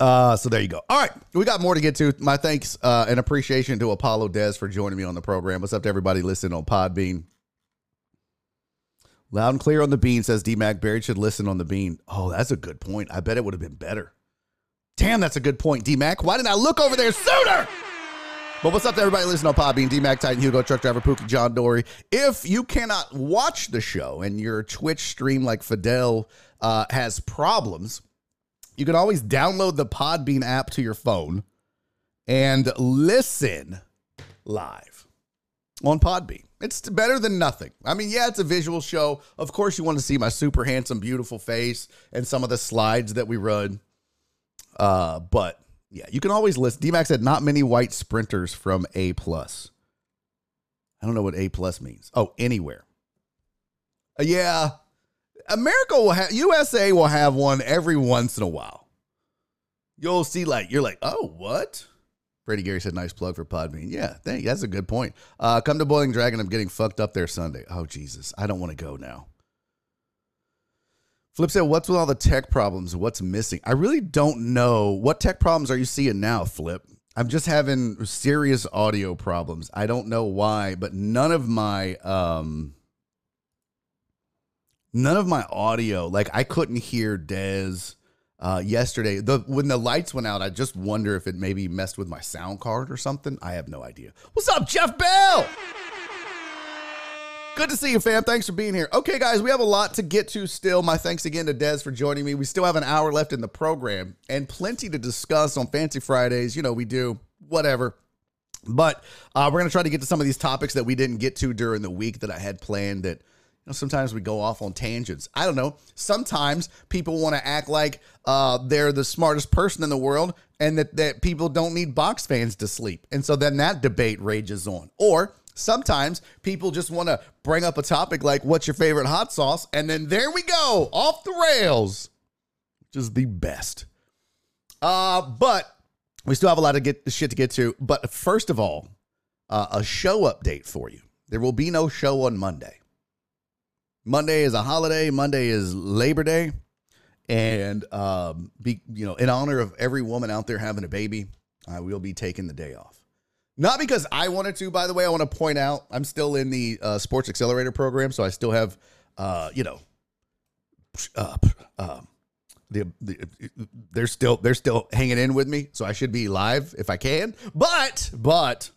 Uh, so there you go. All right, we got more to get to. My thanks uh, and appreciation to Apollo Des for joining me on the program. What's up to everybody listening on Podbean? Loud and clear on the bean says D Mac Barry should listen on the bean. Oh, that's a good point. I bet it would have been better. Damn, that's a good point, D Mac. Why didn't I look over there sooner? But what's up to everybody listening on Podbean? D Mac, Titan, Hugo, Truck Driver, Pookie, John Dory. If you cannot watch the show and your Twitch stream like Fidel uh, has problems, you can always download the Podbean app to your phone and listen live on Podbean. It's better than nothing. I mean, yeah, it's a visual show. Of course, you want to see my super handsome, beautiful face and some of the slides that we run. Uh, but yeah, you can always list. DMAX said not many white sprinters from A plus. I don't know what A plus means. Oh, anywhere. Uh, yeah, America will have USA will have one every once in a while. You'll see, like you're like, oh, what? Brady Gary said, nice plug for Podbean. Yeah, thank you. That's a good point. Uh, come to Boiling Dragon. I'm getting fucked up there Sunday. Oh, Jesus. I don't want to go now. Flip said, what's with all the tech problems? What's missing? I really don't know. What tech problems are you seeing now, Flip? I'm just having serious audio problems. I don't know why, but none of my um none of my audio, like I couldn't hear Dez uh, yesterday. The when the lights went out, I just wonder if it maybe messed with my sound card or something. I have no idea. What's up, Jeff Bell? Good to see you, fam. Thanks for being here. Okay, guys, we have a lot to get to still. My thanks again to Dez for joining me. We still have an hour left in the program and plenty to discuss on Fancy Fridays. You know, we do whatever. But uh, we're going to try to get to some of these topics that we didn't get to during the week that I had planned that know, sometimes we go off on tangents. I don't know. Sometimes people want to act like uh, they're the smartest person in the world and that, that people don't need box fans to sleep. And so then that debate rages on. Or sometimes people just want to bring up a topic like, what's your favorite hot sauce? And then there we go, off the rails, which is the best. Uh, but we still have a lot of get shit to get to. But first of all, uh, a show update for you. There will be no show on Monday. Monday is a holiday. Monday is Labor Day, and um, be you know in honor of every woman out there having a baby, I will be taking the day off. Not because I wanted to, by the way. I want to point out I'm still in the uh, Sports Accelerator program, so I still have, uh, you know, uh, uh, the, the they're still they're still hanging in with me, so I should be live if I can. But but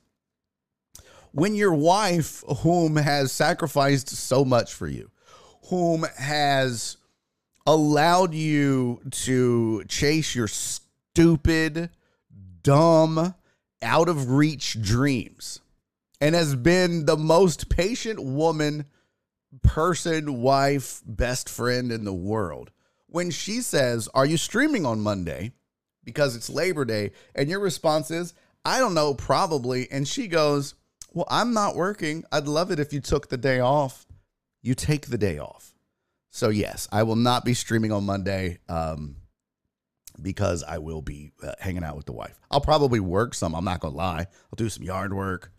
when your wife, whom has sacrificed so much for you, whom has allowed you to chase your stupid, dumb out of reach dreams and has been the most patient woman, person, wife, best friend in the world. When she says, Are you streaming on Monday? Because it's Labor Day. And your response is, I don't know, probably. And she goes, Well, I'm not working. I'd love it if you took the day off. You take the day off. So, yes, I will not be streaming on Monday. Um, because I will be uh, hanging out with the wife. I'll probably work some. I'm not going to lie. I'll do some yard work.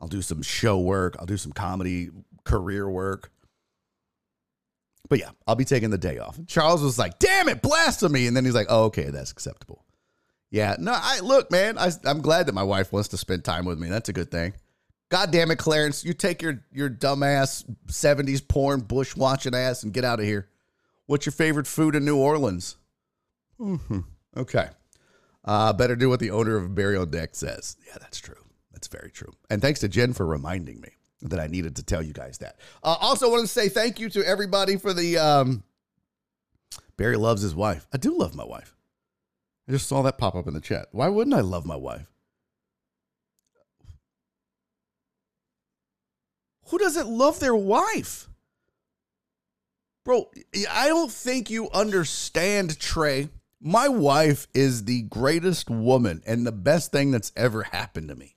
I'll do some show work. I'll do some comedy career work. But yeah, I'll be taking the day off. Charles was like, damn it, blasphemy. And then he's like, oh, okay, that's acceptable. Yeah, no, I look, man, I, I'm glad that my wife wants to spend time with me. That's a good thing. God damn it, Clarence. You take your, your dumbass 70s porn bush watching ass and get out of here. What's your favorite food in New Orleans? Mm-hmm. Okay. Uh, better do what the owner of Burial Deck says. Yeah, that's true. That's very true. And thanks to Jen for reminding me that I needed to tell you guys that. Uh, also, want to say thank you to everybody for the. Um, Barry loves his wife. I do love my wife. I just saw that pop up in the chat. Why wouldn't I love my wife? Who doesn't love their wife? Bro, I don't think you understand, Trey. My wife is the greatest woman and the best thing that's ever happened to me.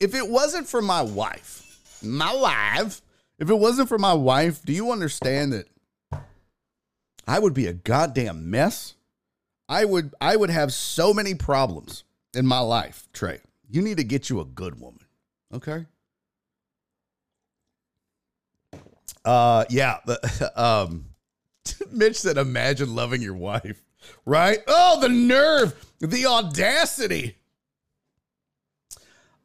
If it wasn't for my wife, my wife, if it wasn't for my wife, do you understand that I would be a goddamn mess? I would I would have so many problems in my life, Trey. You need to get you a good woman. Okay? Uh yeah, (laughs) um (laughs) Mitch said imagine loving your wife right? Oh, the nerve, the audacity.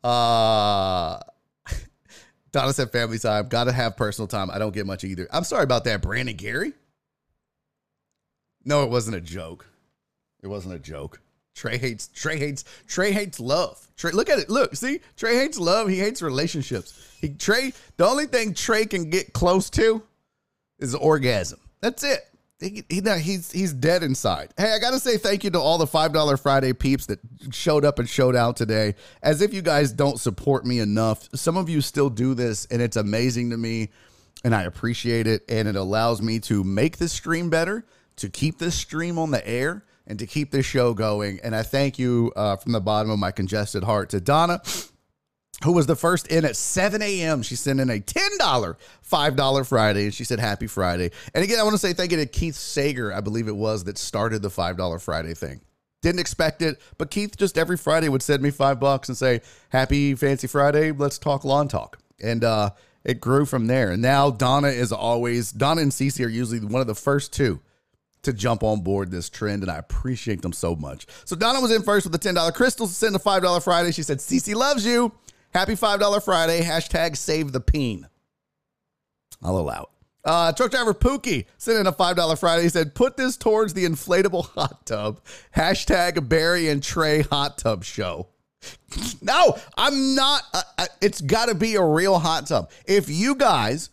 Uh (laughs) Donna said family time. Gotta have personal time. I don't get much either. I'm sorry about that, Brandon Gary. No, it wasn't a joke. It wasn't a joke. Trey hates, Trey hates, Trey hates love. Trey, look at it. Look, see, Trey hates love. He hates relationships. He Trey, the only thing Trey can get close to is orgasm. That's it he, he, he's he's dead inside. Hey, I gotta say thank you to all the five dollar Friday peeps that showed up and showed out today. As if you guys don't support me enough, some of you still do this, and it's amazing to me, and I appreciate it, and it allows me to make this stream better, to keep this stream on the air, and to keep this show going. And I thank you uh, from the bottom of my congested heart to Donna who was the first in at 7 a.m. She sent in a $10 $5 Friday and she said, Happy Friday. And again, I want to say thank you to Keith Sager, I believe it was, that started the $5 Friday thing. Didn't expect it, but Keith just every Friday would send me five bucks and say, Happy Fancy Friday, let's talk lawn talk. And uh, it grew from there. And now Donna is always, Donna and Cece are usually one of the first two to jump on board this trend, and I appreciate them so much. So Donna was in first with the $10. Crystal sent a $5 Friday. She said, CC loves you. Happy $5 Friday. Hashtag save the peen. I'll allow it. Uh, truck driver Pookie sent in a $5 Friday. He said, put this towards the inflatable hot tub. Hashtag Barry and Trey hot tub show. (laughs) no, I'm not. Uh, uh it's got to be a real hot tub. If you guys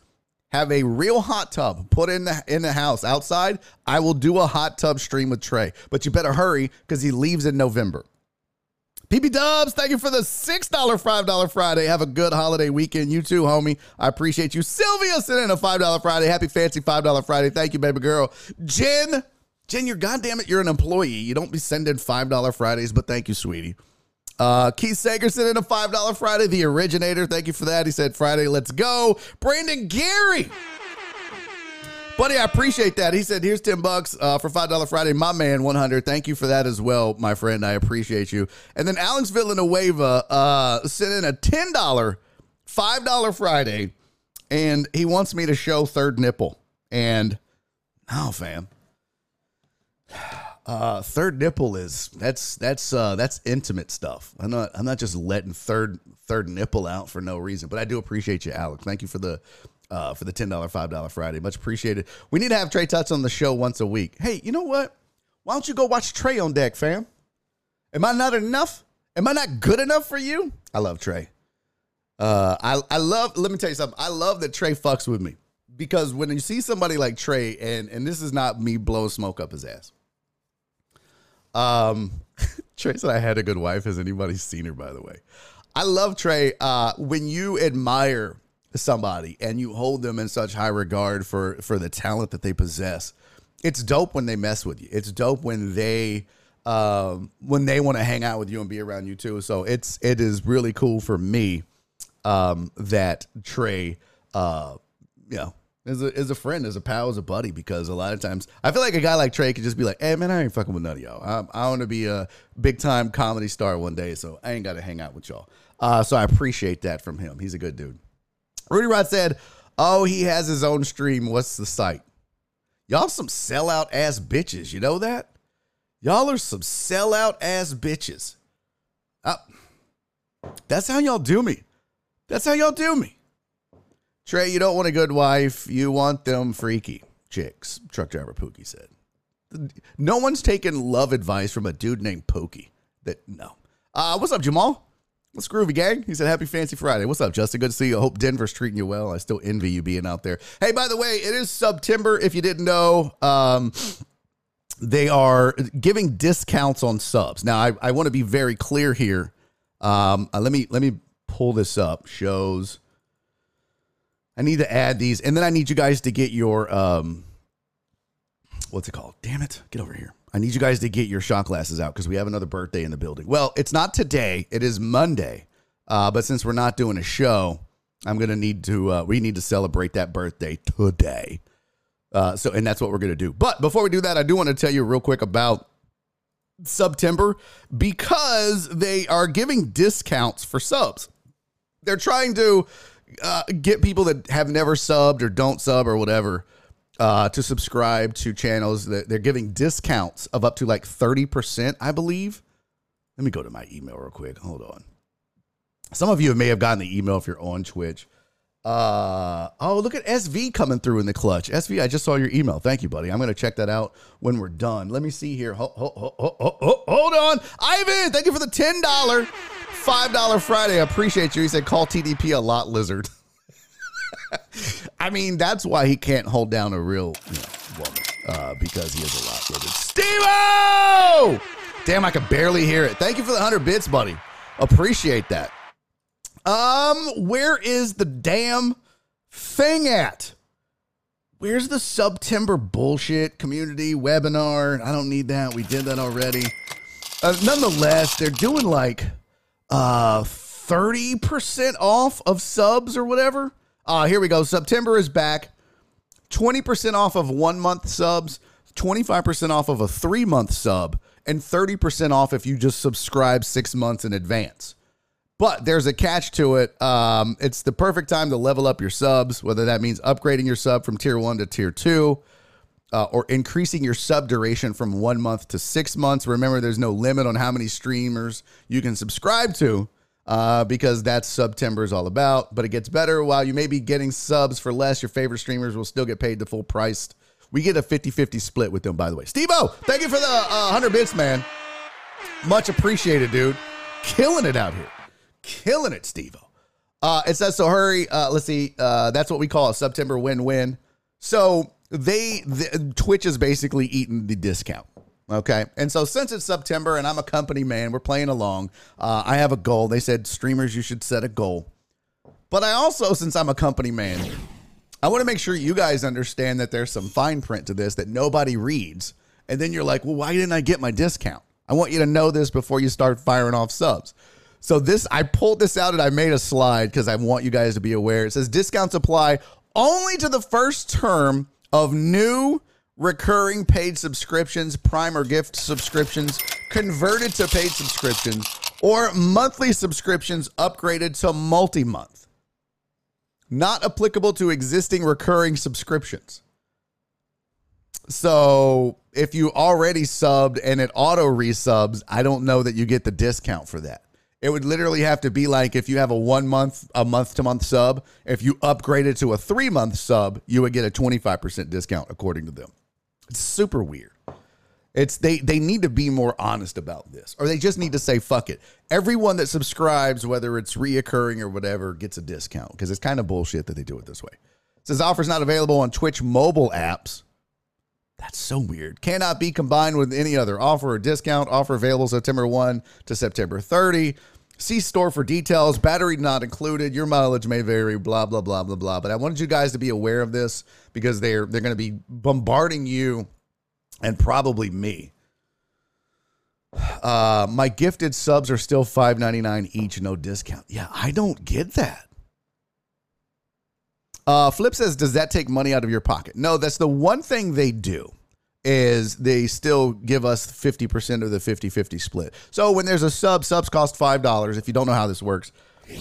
have a real hot tub put in the in the house outside, I will do a hot tub stream with Trey. But you better hurry because he leaves in November. PB Dubs, thank you for the $6 $5 Friday. Have a good holiday weekend. You too, homie. I appreciate you. Sylvia sent in a $5 Friday. Happy fancy $5 Friday. Thank you, baby girl. Jen, Jen, you're goddamn it, you're an employee. You don't be sending $5 Fridays, but thank you, sweetie. Uh, Keith Sager in a $5 Friday. The originator, thank you for that. He said, Friday, let's go. Brandon Gary Buddy, I appreciate that. He said, "Here's ten bucks uh, for five dollar Friday." My man, one hundred. Thank you for that as well, my friend. I appreciate you. And then Alex Villanueva uh, sent in a ten dollar, five dollar Friday, and he wants me to show third nipple. And no, fam, uh, third nipple is that's that's uh, that's intimate stuff. I'm not I'm not just letting third third nipple out for no reason. But I do appreciate you, Alex. Thank you for the uh, for the ten dollar five dollar Friday. Much appreciated. We need to have Trey Tuts on the show once a week. Hey, you know what? Why don't you go watch Trey on deck, fam? Am I not enough? Am I not good enough for you? I love Trey. Uh, I I love. Let me tell you something. I love that Trey fucks with me because when you see somebody like Trey, and and this is not me blowing smoke up his ass. Um, (laughs) Trey said I had a good wife. Has anybody seen her? By the way, I love Trey. Uh, when you admire somebody and you hold them in such high regard for for the talent that they possess, it's dope when they mess with you. It's dope when they um, when they want to hang out with you and be around you too. So it's it is really cool for me um, that Trey, uh, you know, is a, is a friend, is a pal, is a buddy. Because a lot of times, I feel like a guy like Trey could just be like, "Hey man, I ain't fucking with none of y'all. I, I want to be a big time comedy star one day, so I ain't got to hang out with y'all." Uh, so I appreciate that from him. He's a good dude. Rudy Rod said, "Oh, he has his own stream. What's the site? Y'all some sellout ass bitches. You know that? Y'all are some sellout ass bitches. Uh, that's how y'all do me. That's how y'all do me. Trey, you don't want a good wife. You want them freaky chicks. Truck driver Pookie said. No one's taken love advice from a dude named Pookie. That no. Uh, what's up, Jamal? What's groovy, gang? He said, Happy Fancy Friday. What's up, Justin? Good to see you. I hope Denver's treating you well. I still envy you being out there. Hey, by the way, it is September. If you didn't know, um, they are giving discounts on subs. Now, I, I want to be very clear here. Um, uh, let me let me pull this up. Shows. I need to add these, and then I need you guys to get your um, what's it called? Damn it! Get over here. I need you guys to get your shot glasses out because we have another birthday in the building. Well, it's not today; it is Monday. Uh, but since we're not doing a show, I'm gonna need to. Uh, we need to celebrate that birthday today. Uh, so, and that's what we're gonna do. But before we do that, I do want to tell you real quick about September because they are giving discounts for subs. They're trying to uh, get people that have never subbed or don't sub or whatever uh, to subscribe to channels. That they're giving discounts of up to like thirty percent, I believe. Let me go to my email real quick. Hold on. Some of you may have gotten the email if you're on Twitch. Uh oh, look at SV coming through in the clutch. SV, I just saw your email. Thank you, buddy. I'm gonna check that out when we're done. Let me see here. Hold, hold, hold, hold on, Ivan. Thank you for the ten dollar, five dollar Friday. I appreciate you. He said call TDP a lot lizard. (laughs) I mean, that's why he can't hold down a real you know, woman uh, because he is a lot lizard. Steve! Damn, I can barely hear it. Thank you for the hundred bits, buddy. Appreciate that. Um, where is the damn thing at? Where's the September bullshit community webinar? I don't need that. We did that already. Uh, nonetheless, they're doing like uh 30% off of subs or whatever. Uh here we go. September is back. 20% off of 1 month subs, 25% off of a 3 month sub, and 30% off if you just subscribe 6 months in advance. But there's a catch to it. Um, it's the perfect time to level up your subs, whether that means upgrading your sub from tier one to tier two, uh, or increasing your sub duration from one month to six months. Remember, there's no limit on how many streamers you can subscribe to. Uh, because that's September is all about. But it gets better. While you may be getting subs for less, your favorite streamers will still get paid the full price. We get a 50 50 split with them, by the way. Steve thank you for the uh, 100 bits, man. Much appreciated, dude. Killing it out here killing it, Steve. Uh, it says so. Hurry. Uh, let's see. Uh, that's what we call a September win-win. So they the, Twitch is basically eating the discount. Okay, and so since it's September and I'm a company man, we're playing along. Uh, I have a goal. They said streamers, you should set a goal. But I also, since I'm a company man, I want to make sure you guys understand that there's some fine print to this that nobody reads. And then you're like, well, why didn't I get my discount? I want you to know this before you start firing off subs. So this, I pulled this out and I made a slide because I want you guys to be aware. It says discounts apply only to the first term of new recurring paid subscriptions, prime or gift subscriptions converted to paid subscriptions, or monthly subscriptions upgraded to multi month. Not applicable to existing recurring subscriptions. So if you already subbed and it auto resubs, I don't know that you get the discount for that. It would literally have to be like if you have a one month, a month to month sub, if you upgrade it to a three month sub, you would get a 25% discount according to them. It's super weird. It's they they need to be more honest about this, or they just need to say fuck it. Everyone that subscribes, whether it's reoccurring or whatever, gets a discount because it's kind of bullshit that they do it this way. It says offers not available on Twitch mobile apps. That's so weird. Cannot be combined with any other offer or discount. Offer available September 1 to September 30. See store for details. Battery not included. Your mileage may vary. Blah blah blah blah blah. But I wanted you guys to be aware of this because they're they're going to be bombarding you and probably me. Uh, my gifted subs are still five ninety nine each, no discount. Yeah, I don't get that. Uh, Flip says, does that take money out of your pocket? No, that's the one thing they do is they still give us 50% of the 50-50 split. So when there's a sub, subs cost $5. If you don't know how this works,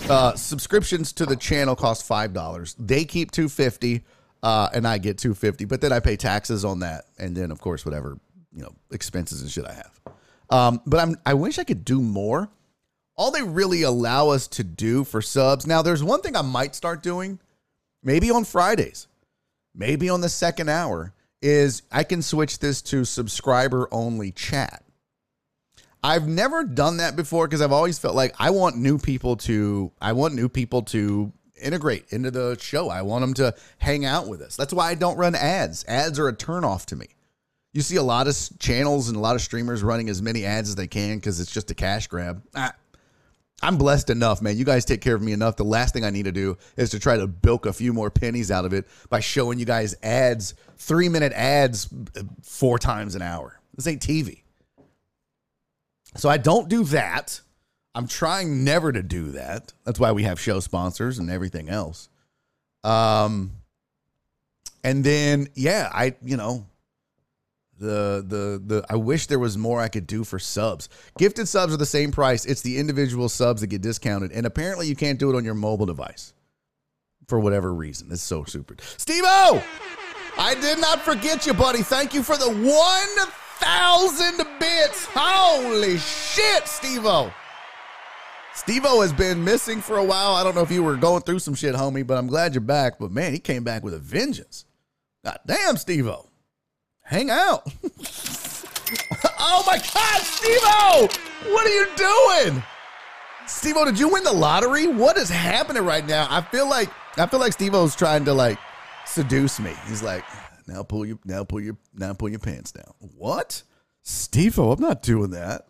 uh, subscriptions to the channel cost $5. They keep 250 uh, and I get 250 but then I pay taxes on that. And then, of course, whatever, you know, expenses and shit I have. Um, but I'm, I wish I could do more. All they really allow us to do for subs. Now, there's one thing I might start doing – maybe on Fridays, maybe on the second hour, is I can switch this to subscriber only chat. I've never done that before because I've always felt like I want new people to I want new people to integrate into the show. I want them to hang out with us. That's why I don't run ads. Ads are a turnoff to me. You see a lot of channels and a lot of streamers running as many ads as they can because it's just a cash grab. Ah, I'm blessed enough, man. You guys take care of me enough. The last thing I need to do is to try to bilk a few more pennies out of it by showing you guys ads, three minute ads, four times an hour. This ain't TV. So I don't do that. I'm trying never to do that. That's why we have show sponsors and everything else. Um, and then yeah, I you know the the the I wish there was more I could do for subs. Gifted subs are the same price. It's the individual subs that get discounted, and apparently you can't do it on your mobile device for whatever reason. It's so stupid. Steve O, I did not forget you, buddy. Thank you for the one thousand bits. Holy shit, Steve O. Steve O has been missing for a while. I don't know if you were going through some shit, homie, but I'm glad you're back. But man, he came back with a vengeance. God damn, Steve O hang out. (laughs) oh my God, Steve What are you doing? Steve did you win the lottery? What is happening right now? I feel like I feel like Steve trying to like seduce me. He's like, now pull your now pull your now pull your pants down. What? Steve I'm not doing that.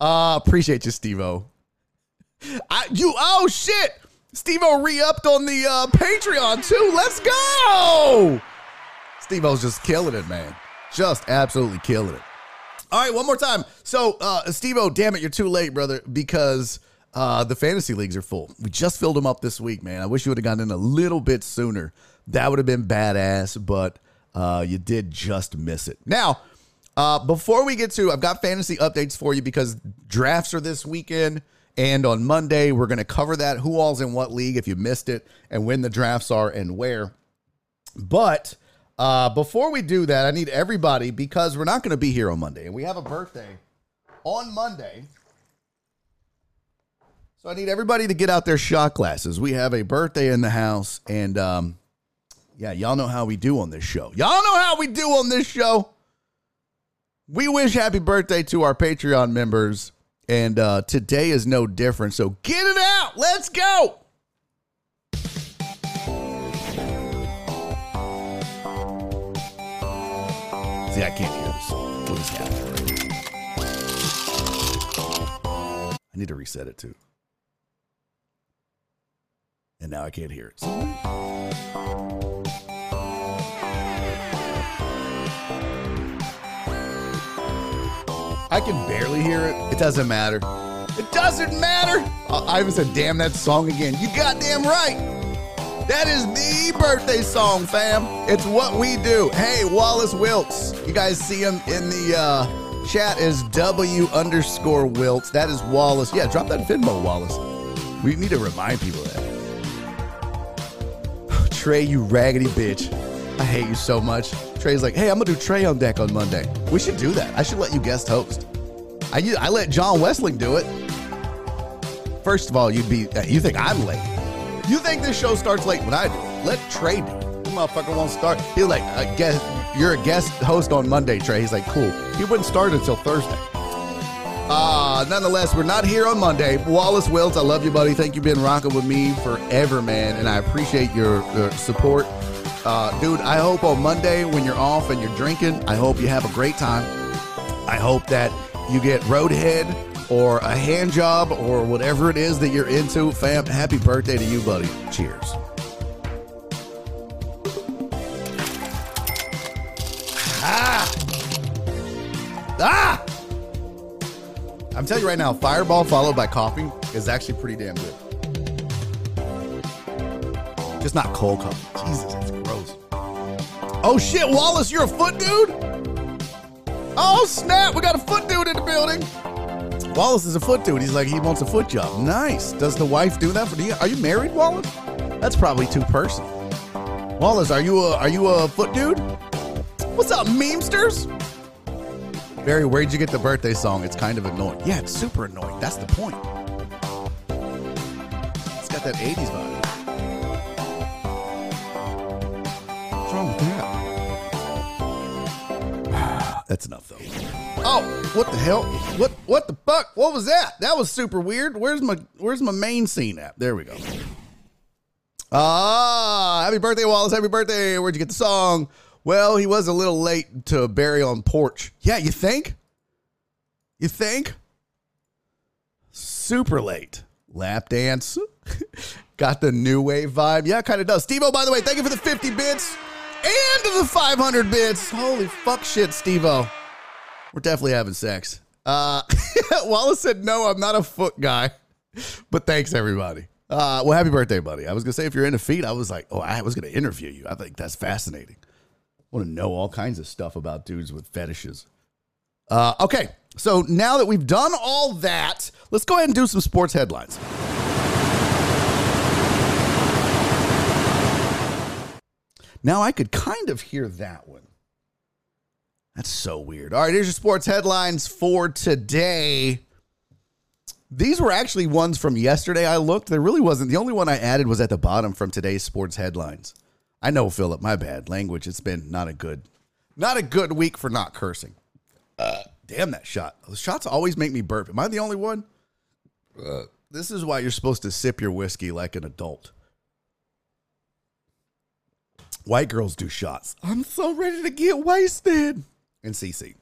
Uh appreciate you, Steve I you oh shit. Steve O re-upped on the uh, Patreon too. Let's go. Steve O's just killing it, man. Just absolutely killing it. All right, one more time. So, uh, Steve O, damn it, you're too late, brother, because uh, the fantasy leagues are full. We just filled them up this week, man. I wish you would have gotten in a little bit sooner. That would have been badass, but uh, you did just miss it. Now, uh, before we get to, I've got fantasy updates for you because drafts are this weekend. And on Monday, we're going to cover that who all's in what league if you missed it and when the drafts are and where. But uh, before we do that, I need everybody because we're not going to be here on Monday and we have a birthday on Monday. So I need everybody to get out their shot glasses. We have a birthday in the house and um, yeah, y'all know how we do on this show. Y'all know how we do on this show. We wish happy birthday to our Patreon members and uh, today is no different. So get it out. Let's go. See, I can't hear this. What is happening? I need to reset it too. And now I can't hear it. I I can barely hear it. It doesn't matter. It doesn't matter. I even said, damn that song again. You goddamn right. That is the birthday song, fam. It's what we do. Hey, Wallace Wilts. You guys see him in the uh, chat as W underscore Wilts. That is Wallace. Yeah, drop that Venmo, Wallace. We need to remind people that. (sighs) Trey, you raggedy bitch. I hate you so much. Trey's like, hey, I'm gonna do Trey on deck on Monday. We should do that. I should let you guest host. I I let John Westling do it. First of all, you'd be you think I'm late. You think this show starts late when I do? Let Trey do. The motherfucker won't start. He's like, I guess you're a guest host on Monday, Trey. He's like, cool. He wouldn't start until Thursday. Uh, nonetheless, we're not here on Monday. Wallace Wills, I love you, buddy. Thank you, been rocking with me forever, man, and I appreciate your, your support. Uh, dude, I hope on Monday when you're off and you're drinking, I hope you have a great time. I hope that you get roadhead or a hand job or whatever it is that you're into, fam, happy birthday to you, buddy. Cheers. Ah! Ah! I'm telling you right now, fireball followed by coffee is actually pretty damn good. Just not cold coffee. Jesus. Oh shit, Wallace, you're a foot dude? Oh snap, we got a foot dude in the building. Wallace is a foot dude. He's like, he wants a foot job. Nice. Does the wife do that for you? Are you married, Wallace? That's probably too personal. Wallace, are you a are you a foot dude? What's up, memesters? Barry, where'd you get the birthday song? It's kind of annoying. Yeah, it's super annoying. That's the point. It's got that 80s vibe. What's wrong That's enough though. Oh, what the hell? What what the fuck? What was that? That was super weird. Where's my where's my main scene at? There we go. Ah, happy birthday, Wallace. Happy birthday. Where'd you get the song? Well, he was a little late to bury on porch. Yeah, you think? You think? Super late. Lap dance. (laughs) Got the new wave vibe. Yeah, kind of does. Steve by the way, thank you for the 50 bits and the 500 bits. Holy fuck shit, Steve We're definitely having sex. Uh, (laughs) Wallace said, no, I'm not a foot guy. But thanks, everybody. Uh, well, happy birthday, buddy. I was going to say, if you're into feet, I was like, oh, I was going to interview you. I think that's fascinating. I want to know all kinds of stuff about dudes with fetishes. Uh, okay, so now that we've done all that, let's go ahead and do some sports headlines. Now I could kind of hear that one. That's so weird. All right, here's your sports headlines for today. These were actually ones from yesterday. I looked. There really wasn't. The only one I added was at the bottom from today's sports headlines. I know, Philip. My bad. Language. It's been not a good, not a good week for not cursing. Uh, damn that shot. Those shots always make me burp. Am I the only one? Uh, this is why you're supposed to sip your whiskey like an adult. White girls do shots. I'm so ready to get wasted. And Cece.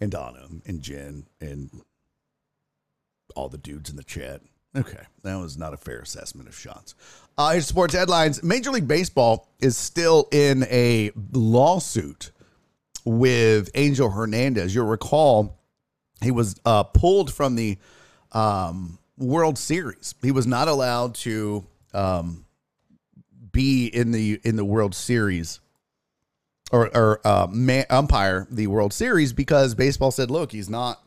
And Donna and Jen and all the dudes in the chat. Okay, that was not a fair assessment of shots. Uh, here's sports headlines. Major League Baseball is still in a lawsuit with Angel Hernandez. You'll recall he was uh, pulled from the um, World Series. He was not allowed to um, be in the in the World Series or, or uh, umpire the World Series because baseball said, "Look, he's not."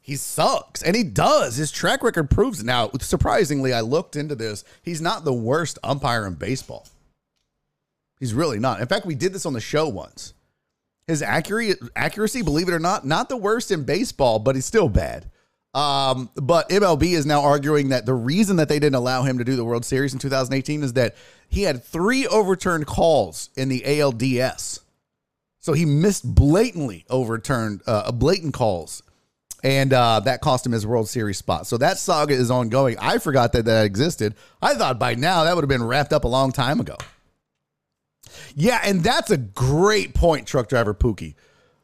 He sucks, and he does. His track record proves it. Now, surprisingly, I looked into this. He's not the worst umpire in baseball. He's really not. In fact, we did this on the show once. His accuracy, accuracy, believe it or not, not the worst in baseball, but he's still bad. Um, but MLB is now arguing that the reason that they didn't allow him to do the World Series in 2018 is that he had three overturned calls in the ALDS. So he missed blatantly overturned, uh, blatant calls. And uh, that cost him his World Series spot. So that saga is ongoing. I forgot that that existed. I thought by now that would have been wrapped up a long time ago. Yeah, and that's a great point, truck driver Pookie.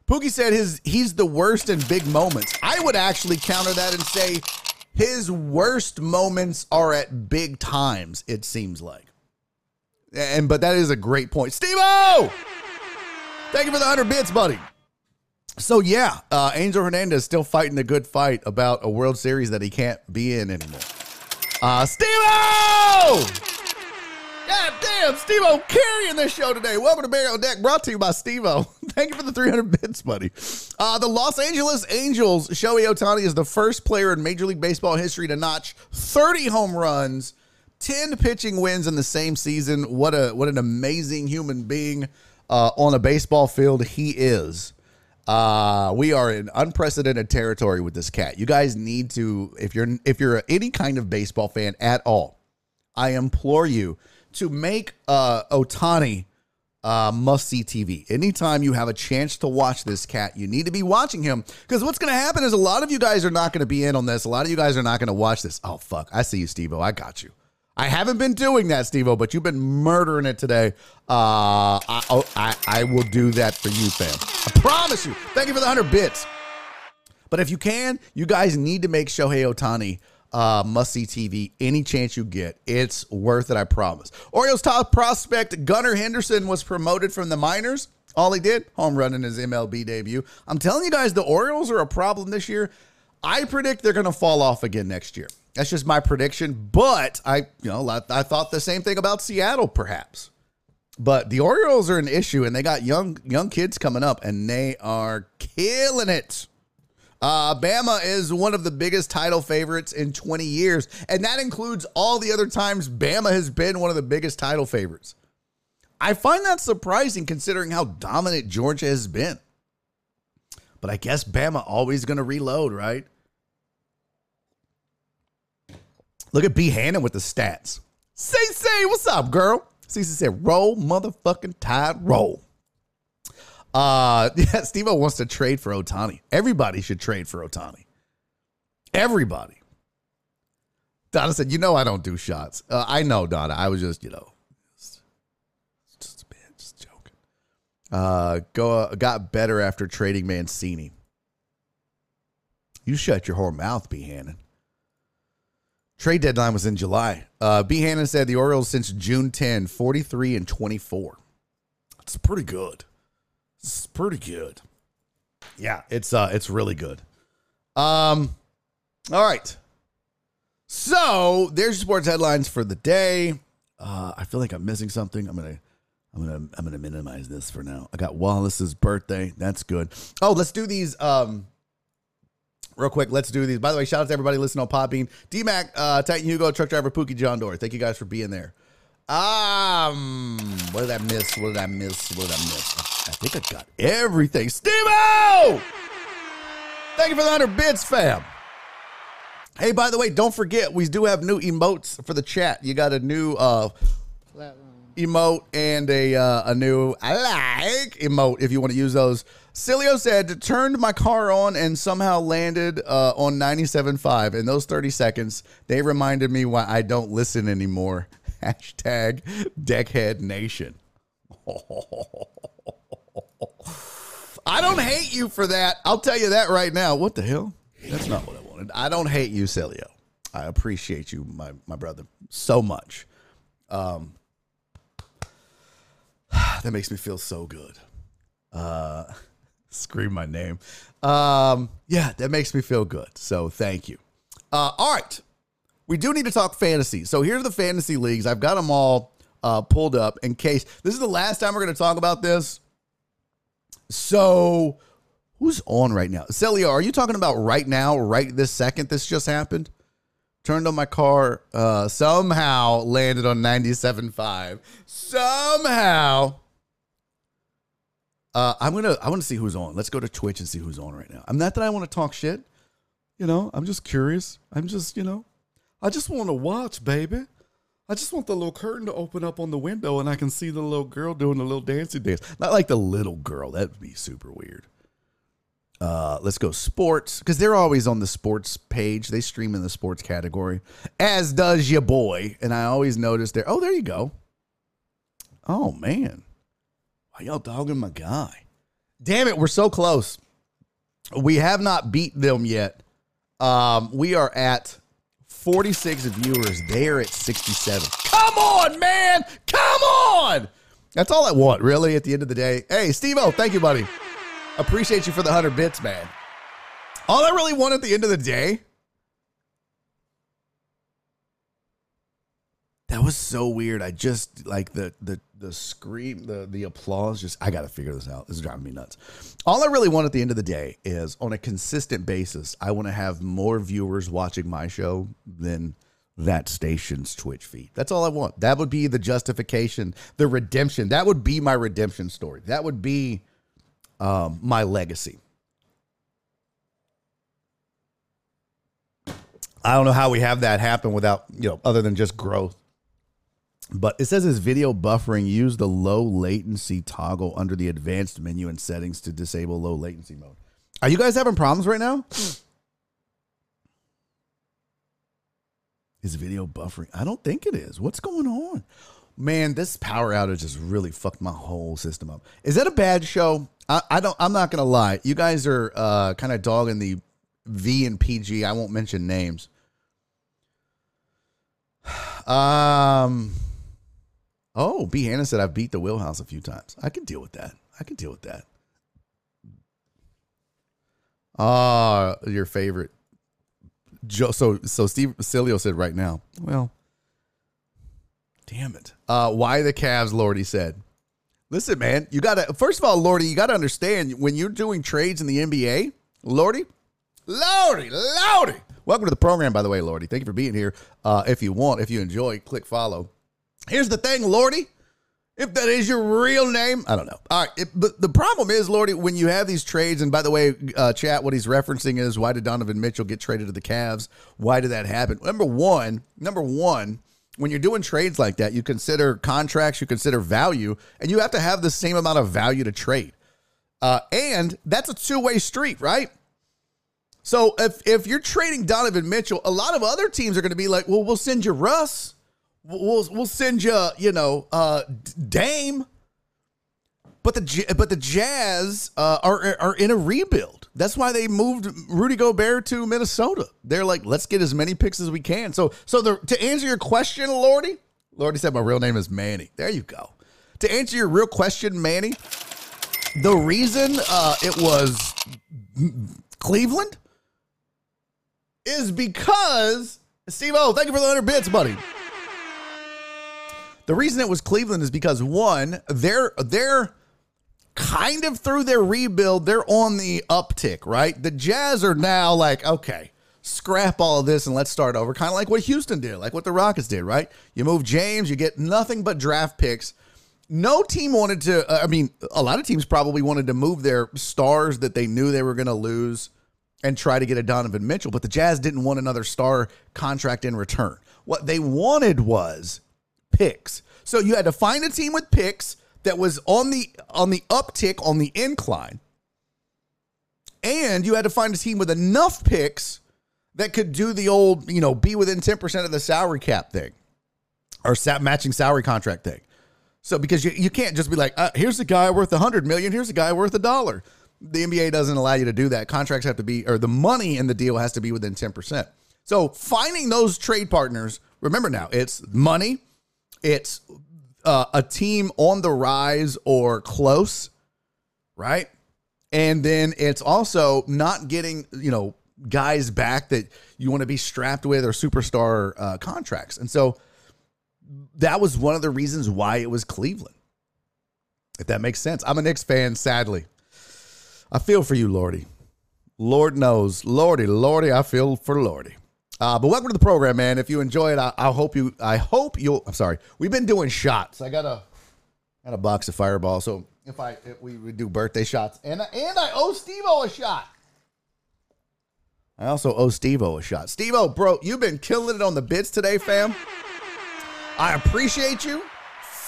Pookie said his he's the worst in big moments. I would actually counter that and say his worst moments are at big times, it seems like. And but that is a great point. Steve Thank you for the 100 bits, buddy. So yeah, uh, Angel Hernandez still fighting the good fight about a World Series that he can't be in anymore. Uh, Steve-O! God damn, Steve-O carrying this show today. Welcome to Barry on Deck, brought to you by Steve-O. (laughs) Thank you for the 300 bits, buddy. Uh, the Los Angeles Angels, Shohei Ohtani is the first player in Major League Baseball history to notch 30 home runs, 10 pitching wins in the same season. What a what an amazing human being uh, on a baseball field he is. Uh, we are in unprecedented territory with this cat. You guys need to, if you're if you're any kind of baseball fan at all, I implore you to make uh, Ohtani uh, must see TV. Anytime you have a chance to watch this cat, you need to be watching him because what's going to happen is a lot of you guys are not going to be in on this. A lot of you guys are not going to watch this. Oh fuck! I see you, Steve-O. I got you. I haven't been doing that, Steve-O, but you've been murdering it today. Uh, I, oh, I, I will do that for you, fam. I promise you. Thank you for the 100 bits. But if you can, you guys need to make Shohei Ohtani uh, must see TV any chance you get. It's worth it, I promise. Orioles top prospect Gunnar Henderson was promoted from the minors. All he did, home run in his MLB debut. I'm telling you guys, the Orioles are a problem this year. I predict they're going to fall off again next year. That's just my prediction. But I, you know, I, I thought the same thing about Seattle, perhaps. But the Orioles are an issue, and they got young young kids coming up, and they are killing it. Uh, Bama is one of the biggest title favorites in 20 years, and that includes all the other times Bama has been one of the biggest title favorites. I find that surprising considering how dominant Georgia has been. But I guess Bama always going to reload, right? Look at B. Hannon with the stats. Say, say, what's up, girl? Cece said, roll, motherfucking tide, roll. Uh, (laughs) yeah, Steve wants to trade for Ohtani. Everybody should trade for Ohtani. Everybody. Donna said, you know I don't do shots. Uh, I know, Donna. I was just, you know, just, just, man, just joking. Uh, go, uh, got better after trading Mancini. You shut your whore mouth, B. Hannon. Trade deadline was in July. Uh, B. Hannon said the Orioles since June 10, 43 and 24. It's pretty good. It's pretty good. Yeah, it's uh it's really good. Um all right. So there's sports headlines for the day. Uh I feel like I'm missing something. I'm gonna I'm gonna I'm gonna minimize this for now. I got Wallace's birthday. That's good. Oh, let's do these um real quick. Let's do these. By the way, shout out to everybody listening on Podbean. DMAC, uh, Titan Hugo, Truck Driver, Pookie, John Dory. Thank you guys for being there. Um, what did I miss? What did I miss? What did I miss? I think I got everything. Steve Thank you for the 100 bits, fam. Hey, by the way, don't forget, we do have new emotes for the chat. You got a new uh, emote and a uh, a new I like emote if you want to use those. Cilio said, turned my car on and somehow landed uh, on 97.5. In those 30 seconds, they reminded me why I don't listen anymore. (laughs) Hashtag Deckhead Nation. I don't hate you for that. I'll tell you that right now. What the hell? That's not what I wanted. I don't hate you, Celio. I appreciate you, my, my brother, so much. Um, (sighs) that makes me feel so good. Uh, (laughs) scream my name. Um, yeah, that makes me feel good. So thank you. Uh, all right. We do need to talk fantasy. So here's the fantasy leagues. I've got them all uh, pulled up in case this is the last time we're going to talk about this. So who's on right now? Celia, are you talking about right now, right this second this just happened? Turned on my car, uh, somehow landed on 97.5. Somehow. Uh, I'm gonna I want to see who's on. Let's go to Twitch and see who's on right now. I'm not that I want to talk shit. You know, I'm just curious. I'm just, you know, I just want to watch, baby. I just want the little curtain to open up on the window and I can see the little girl doing the little dancing dance. Not like the little girl. That would be super weird. Uh, let's go sports because they're always on the sports page. They stream in the sports category, as does your boy. And I always notice there. Oh, there you go. Oh man, why y'all dogging my guy? Damn it, we're so close. We have not beat them yet. Um, we are at 46 viewers. They're at 67. Come on, man. Come on. That's all I want, really, at the end of the day. Hey, Steve O, thank you, buddy. Appreciate you for the 100 bits, man. All I really want at the end of the day That was so weird. I just like the the the scream, the the applause. Just I got to figure this out. This is driving me nuts. All I really want at the end of the day is on a consistent basis. I want to have more viewers watching my show than that station's Twitch feed. That's all I want. That would be the justification, the redemption. That would be my redemption story. That would be um, my legacy. I don't know how we have that happen without, you know, other than just growth. But it says his video buffering use the low latency toggle under the advanced menu and settings to disable low latency mode. Are you guys having problems right now? Is video buffering? I don't think it is. What's going on? Man, this power outage has really fucked my whole system up. Is that a bad show? I, I don't. I'm not gonna lie. You guys are uh, kind of dogging the V and PG. I won't mention names. (sighs) Um. Oh, B. Hannah said I've beat the wheelhouse a few times. I can deal with that. I can deal with that. Ah, your favorite. Joe, so so Steve Cilio said right now. Well, damn it. Uh, why the Cavs? Lordy said. Listen, man, you gotta. First of all, Lordy, you gotta understand when you're doing trades in the NBA, Lordy, Lordy, Lordy. Welcome to the program, by the way, Lordy. Thank you for being here. Uh, if you want, if you enjoy, click follow. Here's the thing, Lordy. If that is your real name, I don't know. All right, it, but the problem is, Lordy, when you have these trades, and by the way, uh, chat, what he's referencing is why did Donovan Mitchell get traded to the Cavs? Why did that happen? Number one, number one, when you're doing trades like that, you consider contracts, you consider value, and you have to have the same amount of value to trade. Uh, and that's a two way street, right? So if if you're trading Donovan Mitchell, a lot of other teams are going to be like, well, we'll send you Russ we'll we'll send you, you know, uh, Dame. But the but the Jazz uh, are are in a rebuild. That's why they moved Rudy Gobert to Minnesota. They're like, let's get as many picks as we can. So so the, to answer your question, Lordy, Lordy said my real name is Manny. There you go. To answer your real question, Manny, the reason uh, it was Cleveland is because Steve O. Thank you for the hundred bits, buddy. The reason it was Cleveland is because one, they're they're kind of through their rebuild. They're on the uptick, right? The Jazz are now like, okay, scrap all of this and let's start over. Kind of like what Houston did, like what the Rockets did, right? You move James, you get nothing but draft picks. No team wanted to, uh, I mean, a lot of teams probably wanted to move their stars that they knew they were going to lose and try to get a Donovan Mitchell, but the Jazz didn't want another star contract in return. What they wanted was picks. So you had to find a team with picks that was on the on the uptick on the incline. And you had to find a team with enough picks that could do the old, you know, be within 10% of the salary cap thing or matching salary contract thing. So because you, you can't just be like, uh, here's a guy worth a hundred million, here's a guy worth a dollar. The NBA doesn't allow you to do that. Contracts have to be, or the money in the deal has to be within 10%. So finding those trade partners, remember now, it's money, it's uh, a team on the rise or close, right? And then it's also not getting, you know, guys back that you want to be strapped with or superstar uh, contracts. And so that was one of the reasons why it was Cleveland. If that makes sense. I'm a Knicks fan, sadly. I feel for you, Lordy. Lord knows. Lordy, Lordy, I feel for Lordy. Uh, but welcome to the program, man. If you enjoy it, I, I, hope you. I hope you'll. I'm sorry. We've been doing shots. I got a got a box of Fireball. So if I if we, would do birthday shots, and and I owe Stevo a shot. I also owe Stevo a shot. Stevo, bro, you've been killing it on the bits today, fam. I appreciate you.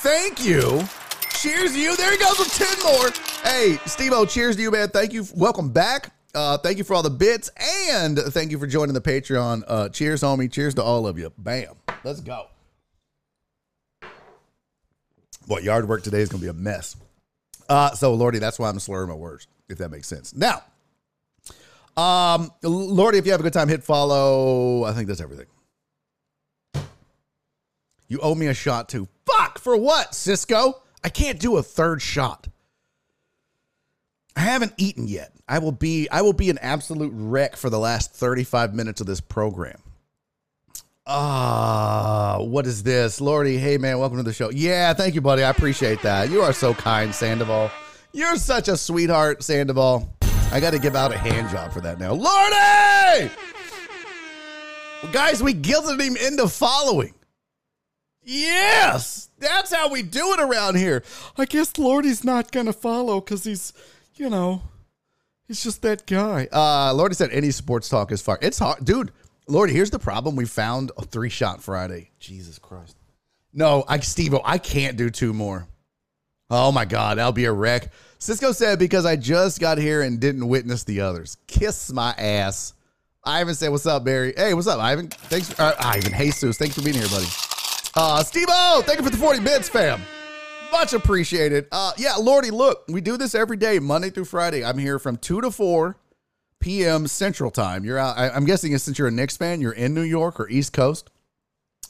Thank you. Cheers to you. There he goes with 10 more. Hey, Stevo, cheers to you, man. Thank you. Welcome back. Uh, thank you for all the bits and thank you for joining the Patreon. Uh, cheers, homie. Cheers to all of you. Bam. Let's go. What yard work today is going to be a mess. Uh, so, Lordy, that's why I'm slurring my words, if that makes sense. Now, um, Lordy, if you have a good time, hit follow. I think that's everything. You owe me a shot too. Fuck, for what, Cisco? I can't do a third shot. I haven't eaten yet. I will be I will be an absolute wreck for the last 35 minutes of this program. Ah, what is this? Lordy, hey man, welcome to the show. Yeah, thank you, buddy. I appreciate that. You are so kind, Sandoval. You're such a sweetheart, Sandoval. I got to give out a hand job for that now. Lordy! Well, guys, we guilted him into following. Yes, that's how we do it around here. I guess Lordy's not to follow because he's, you know, he's just that guy. Uh, Lordy said any sports talk is far. It's hard. Dude, Lordy, here's the problem. We found a three shot Friday. Jesus Christ. No, I, Steve, I can't do two more. Oh my God, that'll be a wreck. Cisco said, because I just got here and didn't witness the others. Kiss my ass. Ivan said, what's up, Barry? Hey, what's up, Ivan? Thanks, for, uh, Ivan, Jesus, thanks for being here, buddy. Uh, Steve O, thank you for the 40 bits, fam. Much appreciated. Uh, yeah, Lordy, look, we do this every day, Monday through Friday. I'm here from 2 to 4 p.m. Central Time. You're out, I, I'm guessing since you're a Knicks fan, you're in New York or East Coast.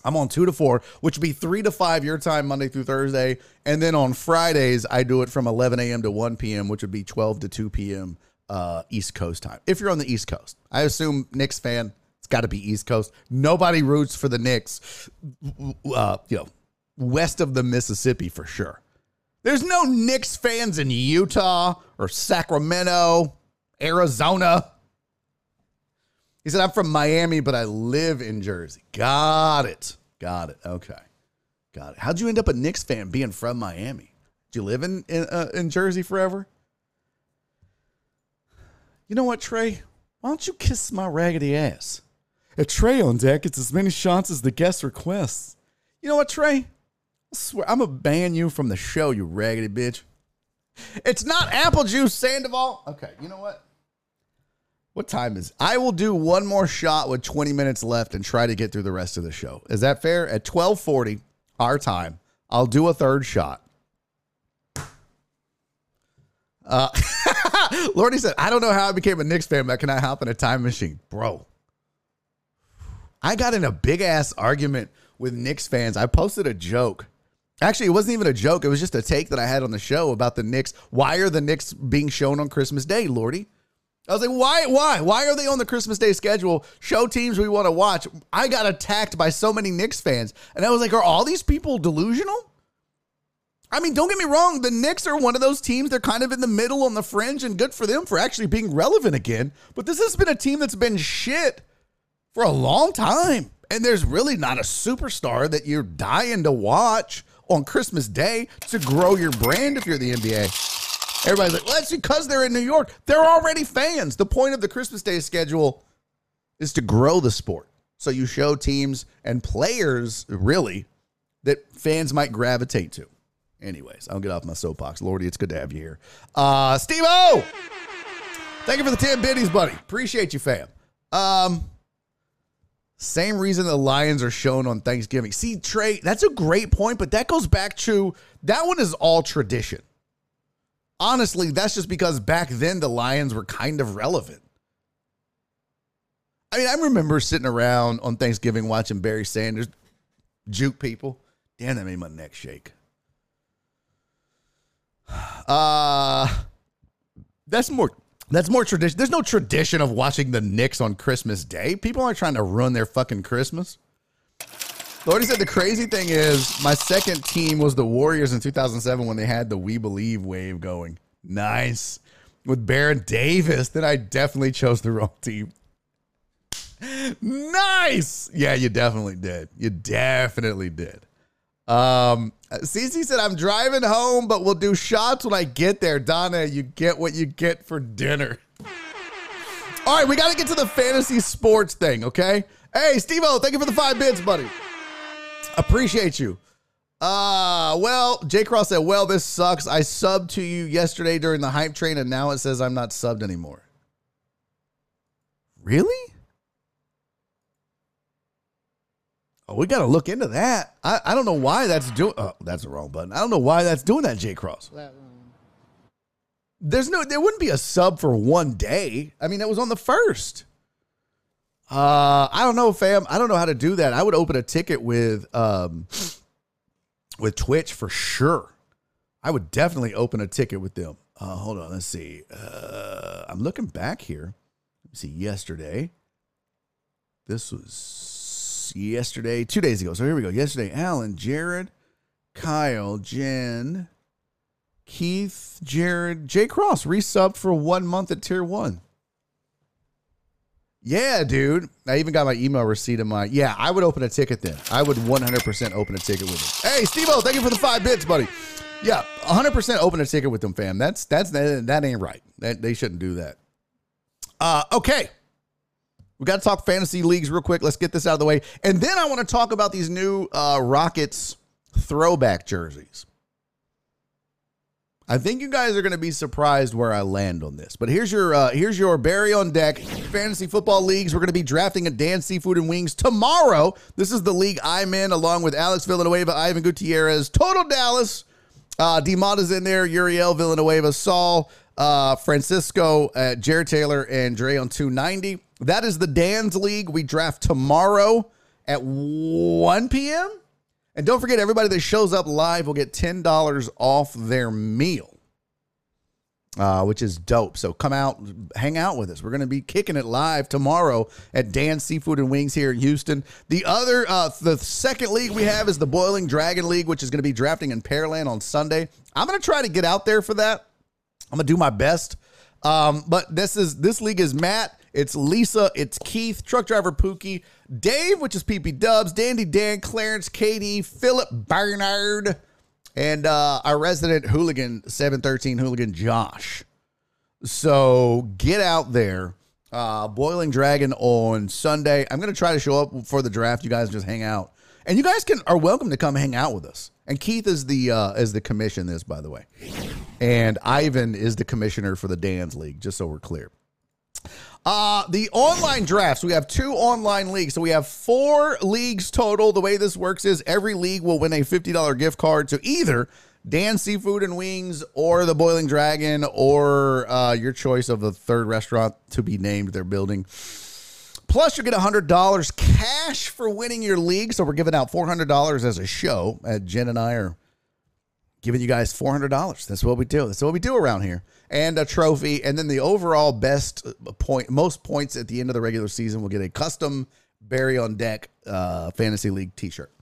I'm on 2 to 4, which would be 3 to 5 your time, Monday through Thursday. And then on Fridays, I do it from 11 a.m. to 1 p.m., which would be 12 to 2 p.m. Uh, East Coast time. If you're on the East Coast, I assume Knicks fan, it's got to be East Coast. Nobody roots for the Knicks, uh, you know, west of the Mississippi for sure. There's no Knicks fans in Utah or Sacramento, Arizona. He said, I'm from Miami, but I live in Jersey. Got it. Got it. Okay. Got it. How'd you end up a Knicks fan being from Miami? Did you live in in, uh, in Jersey forever? You know what, Trey? Why don't you kiss my raggedy ass? If Trey on deck gets as many shots as the guest requests. You know what, Trey? Swear, I'm gonna ban you from the show, you raggedy bitch. It's not apple juice, Sandoval. Okay, you know what? What time is? I will do one more shot with 20 minutes left and try to get through the rest of the show. Is that fair? At 12:40 our time, I'll do a third shot. Uh, (laughs) Lordy said, I don't know how I became a Knicks fan, but can I hop in a time machine? Bro, I got in a big ass argument with Knicks fans. I posted a joke. Actually, it wasn't even a joke. It was just a take that I had on the show about the Knicks. Why are the Knicks being shown on Christmas Day, Lordy? I was like, why, why, why are they on the Christmas Day schedule? Show teams we want to watch. I got attacked by so many Knicks fans, and I was like, are all these people delusional? I mean, don't get me wrong. The Knicks are one of those teams. They're kind of in the middle on the fringe, and good for them for actually being relevant again. But this has been a team that's been shit for a long time. And there's really not a superstar that you're dying to watch on Christmas Day to grow your brand if you're the NBA. Everybody's like, well, that's because they're in New York. They're already fans. The point of the Christmas Day schedule is to grow the sport. So you show teams and players, really, that fans might gravitate to. Anyways, I'll get off my soapbox. Lordy, it's good to have you here. Uh, Steve O! Thank you for the 10 biddies, buddy. Appreciate you, fam. Um, same reason the Lions are shown on Thanksgiving. See, Trey, that's a great point, but that goes back to that one is all tradition. Honestly, that's just because back then the Lions were kind of relevant. I mean, I remember sitting around on Thanksgiving watching Barry Sanders juke people. Damn, that made my neck shake. (sighs) Uh that's more that's more tradition. There's no tradition of watching the Knicks on Christmas Day. People aren't trying to ruin their fucking Christmas. Lordy said the crazy thing is my second team was the Warriors in 2007 when they had the We Believe wave going. Nice. With Baron Davis, then I definitely chose the wrong team. Nice. Yeah, you definitely did. You definitely did. Um, Cece said, I'm driving home, but we'll do shots when I get there. Donna, you get what you get for dinner. All right, we got to get to the fantasy sports thing, okay? Hey, Steve O, thank you for the five bits, buddy. Appreciate you. Uh, well, J Cross said, Well, this sucks. I subbed to you yesterday during the hype train, and now it says I'm not subbed anymore. Really? Oh, we got to look into that. I, I don't know why that's doing. Oh, that's the wrong button. I don't know why that's doing that, J Cross. There's no, there wouldn't be a sub for one day. I mean, that was on the first. Uh, I don't know, fam. I don't know how to do that. I would open a ticket with, um, with Twitch for sure. I would definitely open a ticket with them. Uh, hold on, let's see. Uh, I'm looking back here. Let me see. Yesterday, this was yesterday, two days ago. So here we go. Yesterday, Alan, Jared, Kyle, Jen, Keith, Jared, Jay Cross resubbed for one month at tier one. Yeah, dude. I even got my email receipt in my. Yeah, I would open a ticket then. I would 100% open a ticket with him. Hey, Steve thank you for the five bits, buddy. Yeah, 100% open a ticket with them, fam. That's that's that, that ain't right. That they shouldn't do that. Uh, okay. We got to talk fantasy leagues real quick. Let's get this out of the way. And then I want to talk about these new uh, Rockets throwback jerseys. I think you guys are going to be surprised where I land on this. But here's your uh, here's your Barry on deck fantasy football leagues. We're going to be drafting a Dan Seafood and Wings tomorrow. This is the league I'm in, along with Alex Villanueva, Ivan Gutierrez, Total Dallas. Uh, is in there, Uriel Villanueva, Saul, uh, Francisco, uh, Jared Taylor, and Dre on 290. That is the Dan's League. We draft tomorrow at 1 p.m. And don't forget, everybody that shows up live will get $10 off their meal. Uh, which is dope. So come out, hang out with us. We're going to be kicking it live tomorrow at Dan's Seafood and Wings here in Houston. The other, uh, the second league we have is the Boiling Dragon League, which is going to be drafting in Pearland on Sunday. I'm going to try to get out there for that. I'm to do my best. Um, but this is this league is Matt, it's Lisa, it's Keith, truck driver Pookie, Dave, which is PP Dubs, Dandy Dan, Clarence, Katie, Philip Bernard, and uh, our resident hooligan, 713 hooligan Josh. So get out there. Uh, Boiling Dragon on Sunday. I'm going to try to show up for the draft. You guys just hang out. And you guys can are welcome to come hang out with us. And Keith is the uh, is the commission this, by the way. And Ivan is the commissioner for the Dan's League, just so we're clear. Uh, the online drafts, we have two online leagues. So we have four leagues total. The way this works is every league will win a $50 gift card to either Dan Seafood and Wings or the Boiling Dragon or uh, your choice of the third restaurant to be named they're building. Plus, you get $100 cash for winning your league. So we're giving out $400 as a show. Uh, Jen and I are giving you guys $400. That's what we do. That's what we do around here and a trophy. And then the overall best point, most points at the end of the regular season will get a custom Barry on Deck uh, Fantasy League t shirt.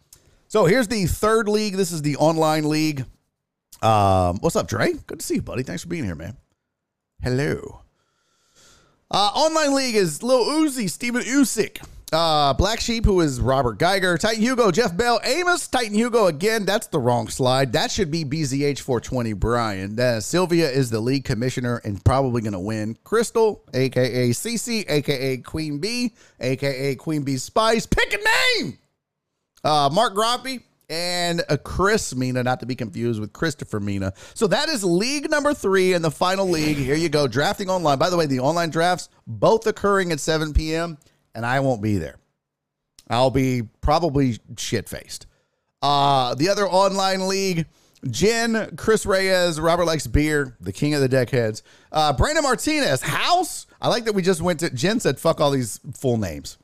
So here's the third league. This is the online league. Um, what's up, Dre? Good to see you, buddy. Thanks for being here, man. Hello. Uh, online league is Lil Uzi, Steven Usyk. Uh, Black Sheep, who is Robert Geiger, Titan Hugo, Jeff Bell, Amos, Titan Hugo again. That's the wrong slide. That should be BZH 420 Brian. Uh, Sylvia is the league commissioner and probably going to win. Crystal, aka CC, aka Queen Bee, aka Queen Bee Spice. Pick a name. Uh, Mark Grompy and a Chris Mina, not to be confused with Christopher Mina. So that is league number three in the final league. Here you go, drafting online. By the way, the online drafts both occurring at 7 p.m and I won't be there. I'll be probably shit faced. Uh, the other online league, Jen, Chris Reyes, Robert Likes Beer, the king of the deckheads, uh, Brandon Martinez, House. I like that we just went to, Jen said, fuck all these full names.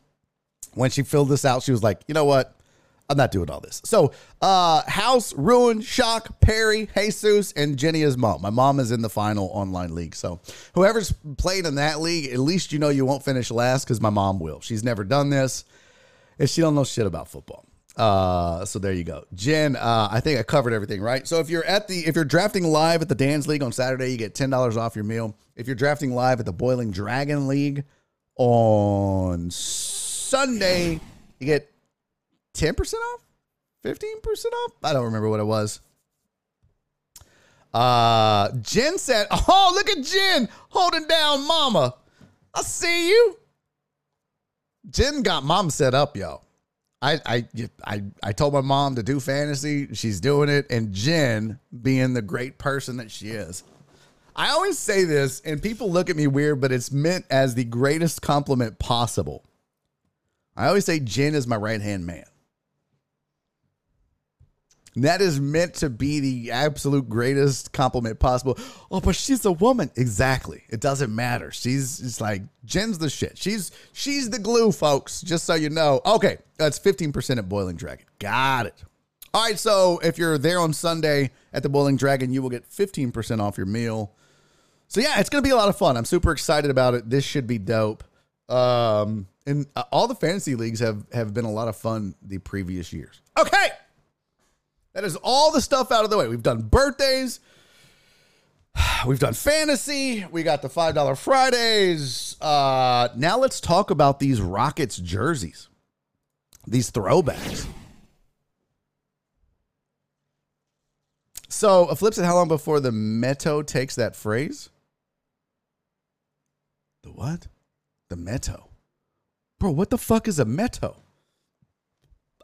When she filled this out, she was like, you know what? I'm not doing all this. So, uh, House, Ruin, Shock, Perry, Jesus, and Jenny mom. My mom is in the final online league. So, whoever's playing in that league, at least you know you won't finish last because my mom will. She's never done this, and she don't know shit about football. Uh, so there you go, Jen. Uh, I think I covered everything right. So if you're at the if you're drafting live at the Dan's League on Saturday, you get ten dollars off your meal. If you're drafting live at the Boiling Dragon League on Sunday, you get 10% off? 15% off? I don't remember what it was. Uh Jen said, Oh, look at Jen holding down mama. I see you. Jen got mom set up, yo. I, I I I told my mom to do fantasy. She's doing it, and Jen, being the great person that she is, I always say this, and people look at me weird, but it's meant as the greatest compliment possible. I always say Jen is my right hand man. That is meant to be the absolute greatest compliment possible. Oh, but she's a woman. Exactly. It doesn't matter. She's it's like Jen's the shit. She's she's the glue, folks. Just so you know. Okay, that's 15% at Boiling Dragon. Got it. All right, so if you're there on Sunday at the Boiling Dragon, you will get 15% off your meal. So yeah, it's gonna be a lot of fun. I'm super excited about it. This should be dope. Um, and uh, all the fantasy leagues have have been a lot of fun the previous years. Okay, that is all the stuff out of the way. We've done birthdays. (sighs) We've done fantasy. We got the five dollar Fridays. Uh, now let's talk about these Rockets jerseys, these throwbacks. So, a flip said, how long before the Meto takes that phrase? The what? The Meto. Bro, what the fuck is a Meto?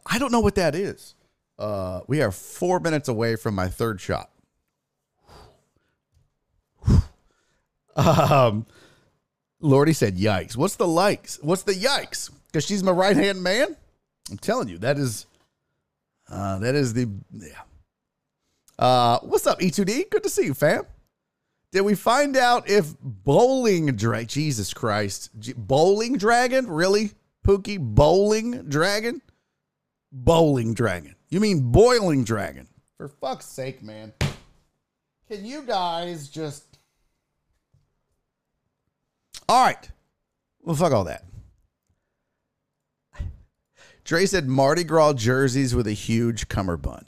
I don't know what that is. Uh, we are four minutes away from my third shot. Um, Lordy said, "Yikes! What's the likes? What's the yikes? Because she's my right hand man. I'm telling you, that is, uh, that is the yeah. Uh, what's up, E2D? Good to see you, fam. Did we find out if bowling? Jesus Christ, G- bowling dragon? Really, Pookie? Bowling dragon? Bowling dragon? You mean boiling dragon? For fuck's sake, man! Can you guys just all right. Well, fuck all that. Dre said Mardi Gras jerseys with a huge cummerbund.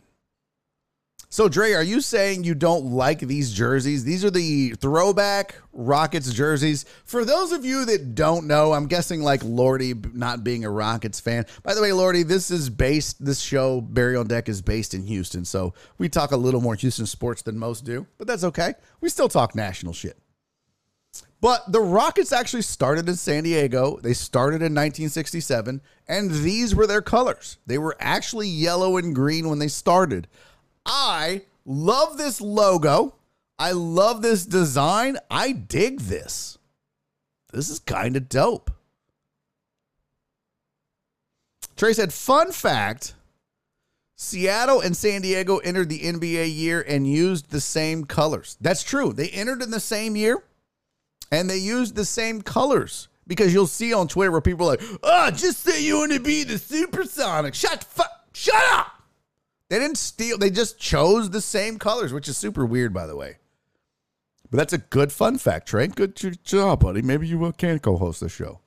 So, Dre, are you saying you don't like these jerseys? These are the throwback Rockets jerseys. For those of you that don't know, I'm guessing like Lordy not being a Rockets fan. By the way, Lordy, this is based, this show, Barry on Deck, is based in Houston. So we talk a little more Houston sports than most do, but that's okay. We still talk national shit. But the Rockets actually started in San Diego. They started in 1967, and these were their colors. They were actually yellow and green when they started. I love this logo. I love this design. I dig this. This is kind of dope. Trey said, fun fact Seattle and San Diego entered the NBA year and used the same colors. That's true. They entered in the same year and they used the same colors because you'll see on Twitter where people are like, "Oh, just say you want to be the Supersonic." Shut fu- shut up. They didn't steal. They just chose the same colors, which is super weird, by the way. But that's a good fun fact, Trey. Good job, buddy. Maybe you uh, can co-host the show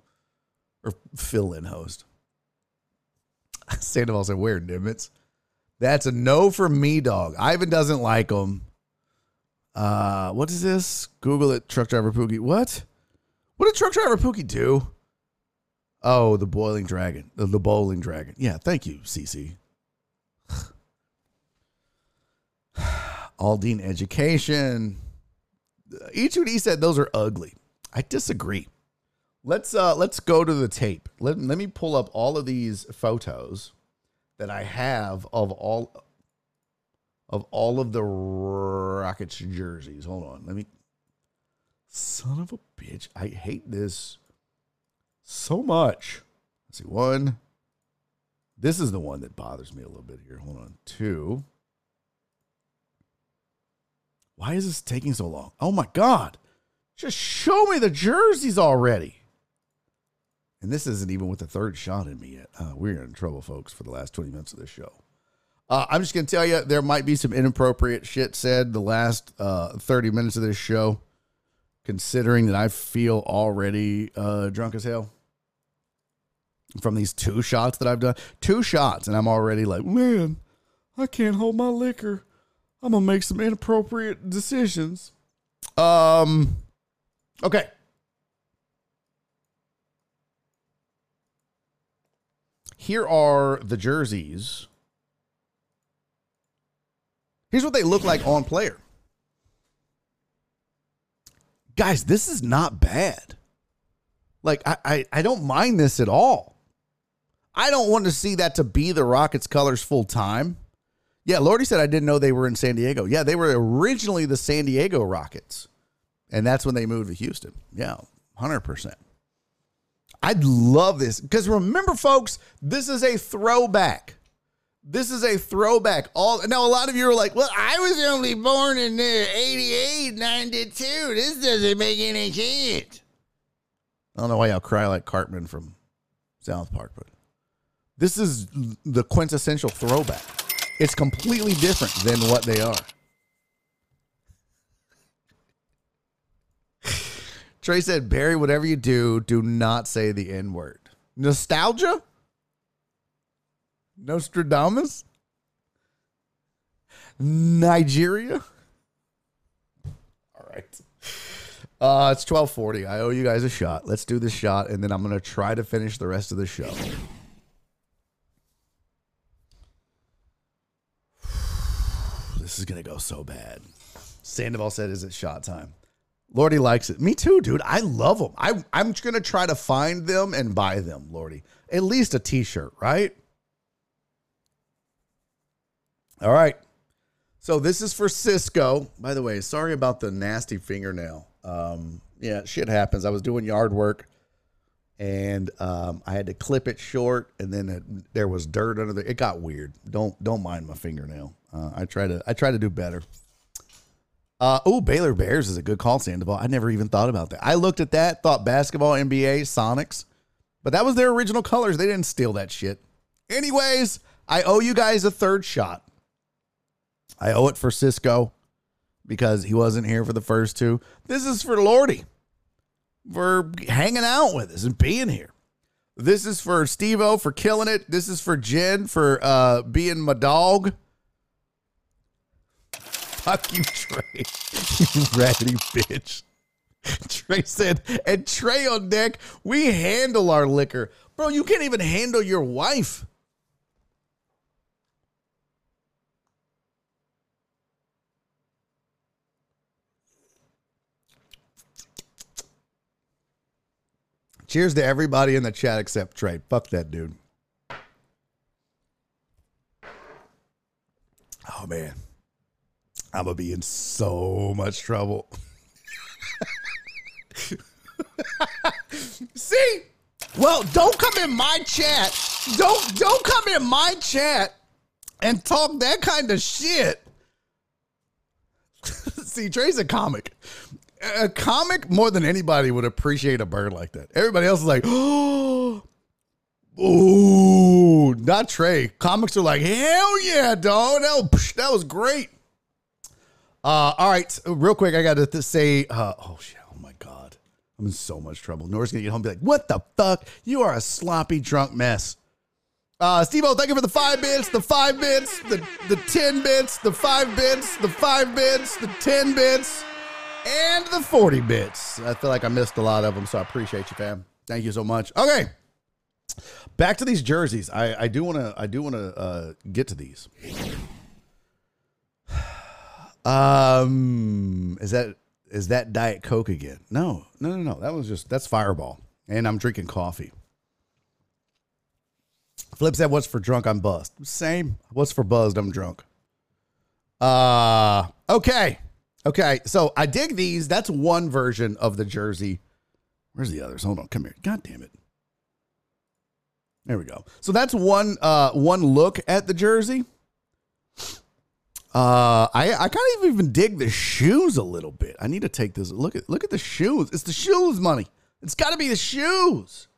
or fill-in host. (laughs) Sandoval said, "Where Nimitz?" That's a no for me, dog. Ivan doesn't like them. Uh, what is this? Google it, truck driver Pookie. What? What did truck driver Pookie do? Oh, the boiling dragon, the, the bowling dragon. Yeah, thank you, CC. Aldine education. Each of he said those are ugly. I disagree. Let's uh let's go to the tape. Let, let me pull up all of these photos that I have of all of all of the Rockets jerseys. Hold on. Let me. Son of a bitch. I hate this so much. Let's see. One. This is the one that bothers me a little bit here. Hold on. Two. Why is this taking so long? Oh my God. Just show me the jerseys already. And this isn't even with the third shot in me yet. Uh, we're in trouble, folks, for the last 20 minutes of this show. Uh, I'm just going to tell you, there might be some inappropriate shit said the last uh, 30 minutes of this show, considering that I feel already uh, drunk as hell from these two shots that I've done. Two shots, and I'm already like, man, I can't hold my liquor. I'm to make some inappropriate decisions. Um, okay. Here are the jerseys Here's what they look like on player. Guys, this is not bad. Like, I, I, I don't mind this at all. I don't want to see that to be the Rockets colors full time. Yeah, Lordy said I didn't know they were in San Diego. Yeah, they were originally the San Diego Rockets. And that's when they moved to Houston. Yeah, 100%. I'd love this because remember, folks, this is a throwback. This is a throwback. All now, a lot of you are like, "Well, I was only born in uh, 88, 92. This doesn't make any sense." I don't know why y'all cry like Cartman from South Park, but this is the quintessential throwback. It's completely different than what they are. Trey said, Barry, whatever you do, do not say the N word. Nostalgia? Nostradamus? Nigeria? All right. Uh, it's 1240. I owe you guys a shot. Let's do this shot, and then I'm going to try to finish the rest of the show. This is going to go so bad. Sandoval said, is it shot time? Lordy likes it. Me too, dude. I love them. I, I'm going to try to find them and buy them, Lordy. At least a t shirt, right? All right. So this is for Cisco. By the way, sorry about the nasty fingernail. Um, yeah, shit happens. I was doing yard work and um, I had to clip it short, and then it, there was dirt under there. It got weird. Don't don't mind my fingernail. Uh, I try to I try to do better. Uh, oh, Baylor Bears is a good call, Sandoval. I never even thought about that. I looked at that, thought basketball, NBA, Sonics, but that was their original colors. They didn't steal that shit. Anyways, I owe you guys a third shot. I owe it for Cisco because he wasn't here for the first two. This is for Lordy for hanging out with us and being here. This is for Steve O for killing it. This is for Jen for uh, being my dog. Fuck you, Trey. (laughs) you ratty bitch. Trey said, and Trey on deck, we handle our liquor. Bro, you can't even handle your wife. Cheers to everybody in the chat except Trey. Fuck that dude. Oh man. I'm gonna be in so much trouble. See? Well, don't come in my chat. Don't don't come in my chat and talk that kind of shit. (laughs) See, Trey's a comic. A comic more than anybody would appreciate a bird like that. Everybody else is like, oh, (gasps) ooh, not Trey. Comics are like, hell yeah, dog. That was, that was great. Uh, all right, real quick, I got to say, uh, oh shit, oh my god, I'm in so much trouble. Nora's gonna get home and be like, "What the fuck? You are a sloppy drunk mess." Uh, Steve thank you for the five bits, the five bits, the the ten bits, the five bits, the five bits, the ten bits, and the forty bits. I feel like I missed a lot of them, so I appreciate you, fam. Thank you so much. Okay, back to these jerseys. I I do want to I do want to uh, get to these. Um, is that is that Diet Coke again? No, no, no, no. That was just that's Fireball, and I'm drinking coffee. Flip said, "What's for drunk? I'm buzzed." Same. What's for buzzed? I'm drunk. Uh, okay, okay. So I dig these. That's one version of the jersey. Where's the others? Hold on. Come here. God damn it. There we go. So that's one uh one look at the jersey. Uh, I I kind of even dig the shoes a little bit. I need to take this look at look at the shoes. It's the shoes money. It's got to be the shoes.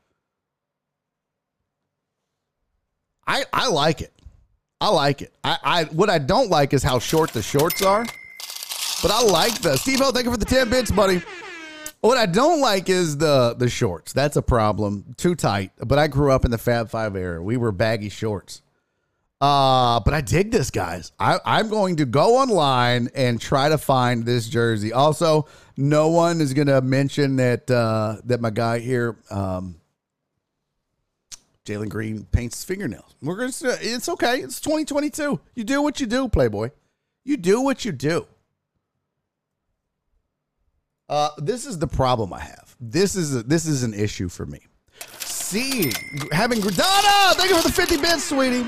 I I like it. I like it. I, I what I don't like is how short the shorts are. But I like the Steve O, thank you for the 10 bits, buddy. What I don't like is the the shorts. That's a problem. Too tight. But I grew up in the Fab Five era. We were baggy shorts. Uh, but I dig this, guys. I, I'm going to go online and try to find this jersey. Also, no one is going to mention that uh, that my guy here, um, Jalen Green, paints his fingernails. We're going to. It's okay. It's 2022. You do what you do, Playboy. You do what you do. Uh, this is the problem I have. This is a, this is an issue for me. See, having Donna, thank you for the 50 bits, sweetie.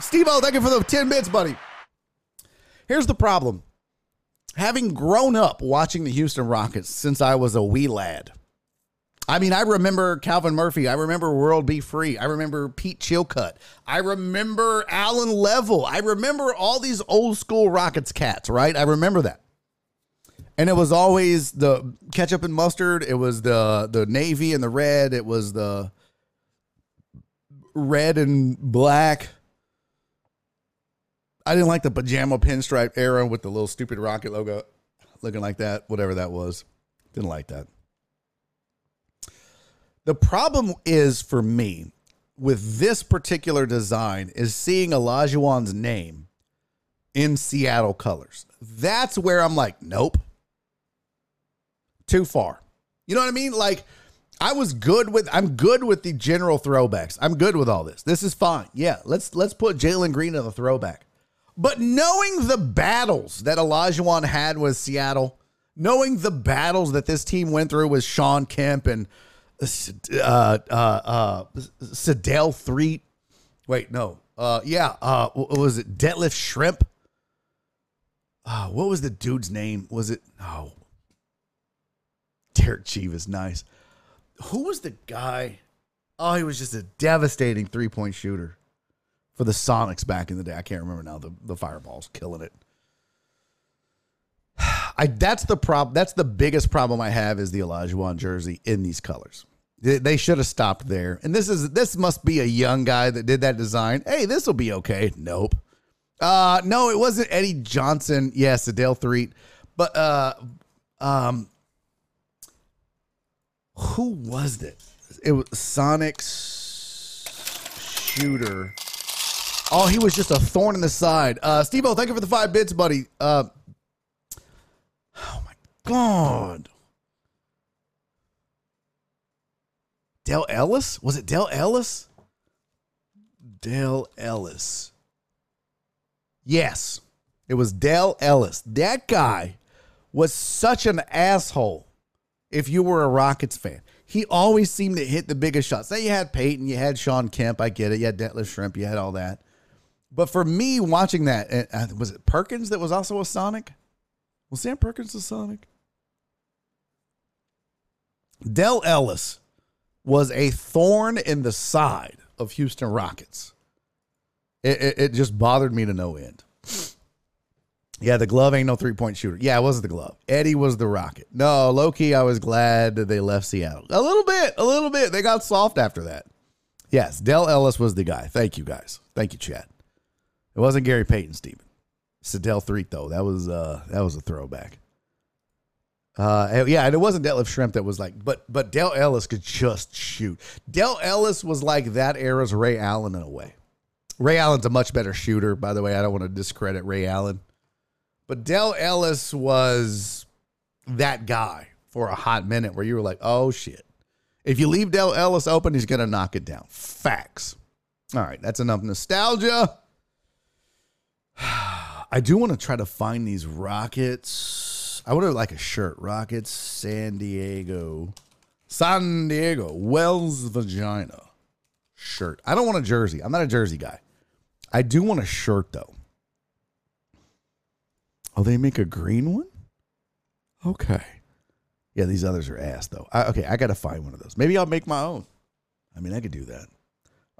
Steve O, thank you for the 10 bits, buddy. Here's the problem. Having grown up watching the Houston Rockets since I was a wee lad, I mean, I remember Calvin Murphy. I remember World B. Free. I remember Pete Chilcutt. I remember Allen Leavell. I remember all these old school Rockets cats, right? I remember that. And it was always the ketchup and mustard. It was the the navy and the red. It was the red and black. I didn't like the pajama pinstripe era with the little stupid rocket logo looking like that, whatever that was. Didn't like that. The problem is for me with this particular design is seeing Olajuwon's name in Seattle colors. That's where I'm like, nope. Too far. You know what I mean? Like I was good with I'm good with the general throwbacks. I'm good with all this. This is fine. Yeah, let's let's put Jalen Green in the throwback. But knowing the battles that Olajuwon had with Seattle, knowing the battles that this team went through with Shawn Kemp and uh, uh, uh, Sedale Threatt, wait, no. Uh, yeah. Uh, what was it? Detlef Schrempf? Uh, what was the dude's name? Was it? Oh, Derek Chivas. Nice. Who was the guy? Oh, he was just a devastating three point shooter for the Sonics back in the day. I can't remember now. The the fireballs killing it. (sighs) I that's the problem. That's the biggest problem I have is the Olajuwon jersey in these colors. They, they should have stopped there. And this is this must be a young guy that did that design. Hey, this will be okay. Nope. Uh no, it wasn't Eddie Johnson. Yes, Adele Threatt. But uh um who was it? It was Sonic's shooter. Oh, he was just a thorn in the side. Uh Steve thank you for the five bits, buddy. Uh Oh my god. Dale Ellis? Was it Dale Ellis? Dale Ellis. Yes, it was Dale Ellis. That guy was such an asshole if you were a Rockets fan. He always seemed to hit the biggest shots. Then you had Payton, you had Shawn Kemp. I get it. You had Detlef Schrempf, you had all that. But for me, watching that, uh, was it Perkins that was also a Sonic? Was Sam Perkins a Sonic? Dale Ellis was a thorn in the side of Houston Rockets. It, it, it just bothered me to no end. Yeah, the glove ain't no three point shooter. Yeah, it was the glove. Eddie was the rocket. No, low key, I was glad that they left Seattle. A little bit, a little bit. They got soft after that. Yes, Dale Ellis was the guy. Thank you guys. Thank you, Chad. It wasn't Gary Payton, Steven. Threatt, though. That was uh that was a throwback. Uh, yeah, and it wasn't Detlef Schrempf that was like, but but Dale Ellis could just shoot. Dale Ellis was like that era's Ray Allen in a way. Ray Allen's a much better shooter, by the way. I don't want to discredit Ray Allen, but Dale Ellis was that guy for a hot minute where you were like, oh shit. If you leave Dale Ellis open, he's gonna knock it down. Facts. All right, that's enough nostalgia. (sighs) I do want to try to find these rockets. I would have like a shirt. Rockets, San Diego. San Diego. Wells Vagina. Shirt. I don't want a jersey. I'm not a jersey guy. I do want a shirt though. Oh, they make a green one? Okay. Yeah, these others are ass though. I, okay, I got to find one of those. Maybe I'll make my own. I mean, I could do that.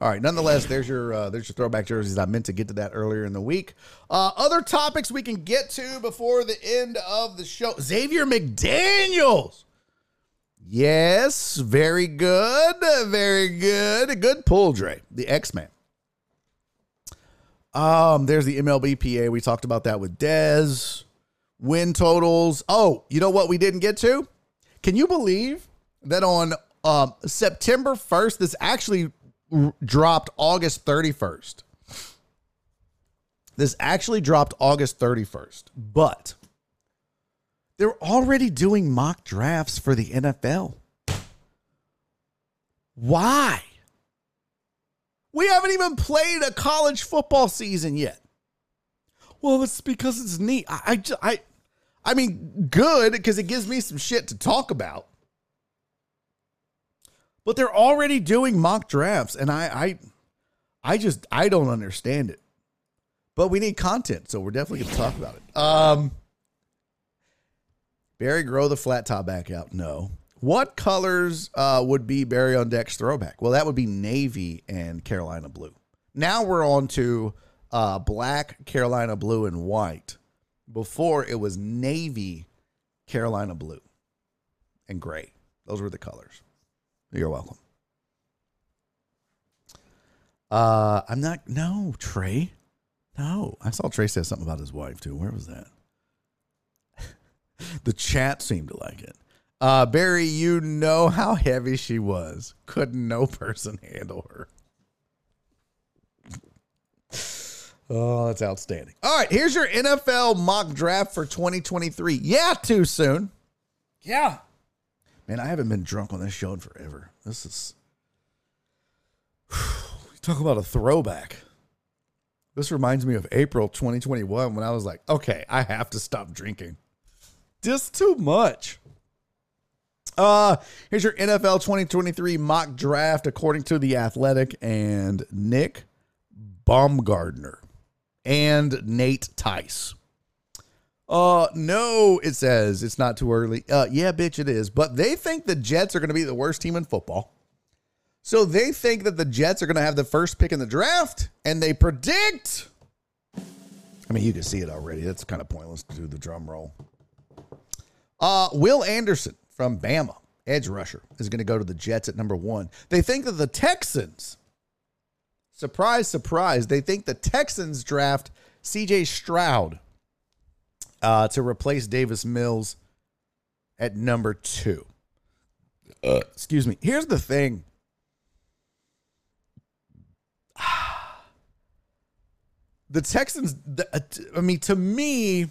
All right. Nonetheless, there's your uh, there's your throwback jerseys. I meant to get to that earlier in the week. Uh, other topics we can get to before the end of the show. Xavier McDaniels. Yes, very good, very good, good pull, Dre, the X Man. Um, there's the MLBPA. We talked about that with Dez. Win totals. Oh, you know what we didn't get to? Can you believe that on um, September 1st, this actually dropped August 31st. This actually dropped August 31st, but they're already doing mock drafts for the NFL. Why? We haven't even played a college football season yet. Well, it's because it's neat. I, I, I, mean, good because it gives me some shit to talk about but they're already doing mock drafts, and I, I, I just I don't understand it. But we need content, so we're definitely going to talk about it. Um, Barry, grow the flat top back out. No. What colors uh, would be Barry on deck's throwback? Well, that would be navy and Carolina blue. Now we're on to uh, black, Carolina blue, and white. Before it was navy, Carolina blue, and gray. Those were the colors. You're welcome. Uh, I'm not. No, Trey. No, I saw Trey say something about his wife too. Where was that? (laughs) the chat seemed to like it. Uh, Barry, you know how heavy she was. Couldn't no (laughs) person handle her. Oh, that's outstanding. All right, here's your NFL mock draft for 2023. Yeah, too soon. Yeah. Man, I haven't been drunk on this show in forever. This is (sighs) talk about a throwback. This reminds me of April 2021 when I was like, okay, I have to stop drinking. Just too much. Uh, here's your NFL 2023 mock draft according to the Athletic and Nick Baumgardner and Nate Tice. Uh, no, it says it's not too early. Uh, yeah, bitch, it is. But they think the Jets are going to be the worst team in football. So they think that the Jets are going to have the first pick in the draft, and they predict. I mean, you can see it already. That's kind of pointless to do the drum roll. Uh, Will Anderson from Bama, edge rusher, is going to go to the Jets at number one. They think that the Texans, surprise, surprise, they think the Texans draft CJ Stroud uh, to replace Davis Mills at number two. Uh, excuse me. Here's the thing. (sighs) The Texans, the, uh, I mean, to me,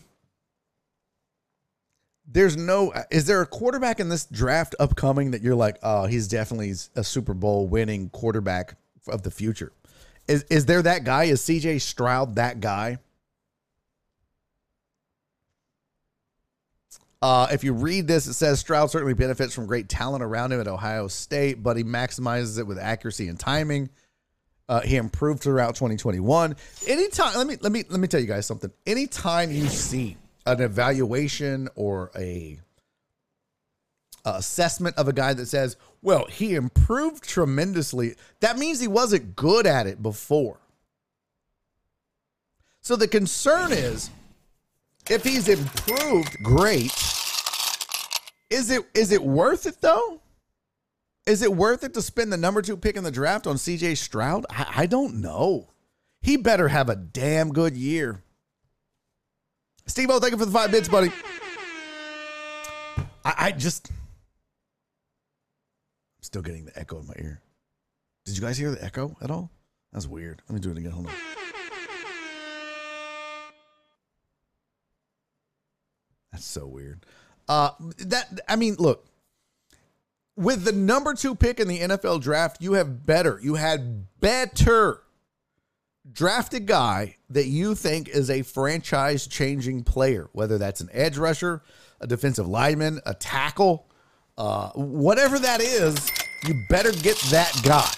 there's no is there a quarterback in this draft upcoming that you're like oh he's definitely a super bowl winning quarterback of the future is is there that guy is cj stroud that guy uh, if you read this it says stroud certainly benefits from great talent around him at ohio state but he maximizes it with accuracy and timing. Uh, he improved throughout 2021 anytime let me let me let me tell you guys something. Anytime you see an evaluation or a, a assessment of a guy that says, well, he improved tremendously, that means he wasn't good at it before. So the concern is if he's improved, great. Is it is it worth it though? Is it worth it to spend the number two pick in the draft on CJ Stroud? I, I don't know. He better have a damn good year. Steve O, thank you for the five bits, buddy. I, I just. I'm still getting the echo in my ear. Did you guys hear the echo at all? That's weird. Let me do it again. Hold on. That's so weird. Uh, that I mean, look, with the number two pick in the NFL draft, you have better. You had better draft a guy that you think is a franchise changing player, whether that's an edge rusher, a defensive lineman, a tackle, uh, whatever that is, you better get that guy.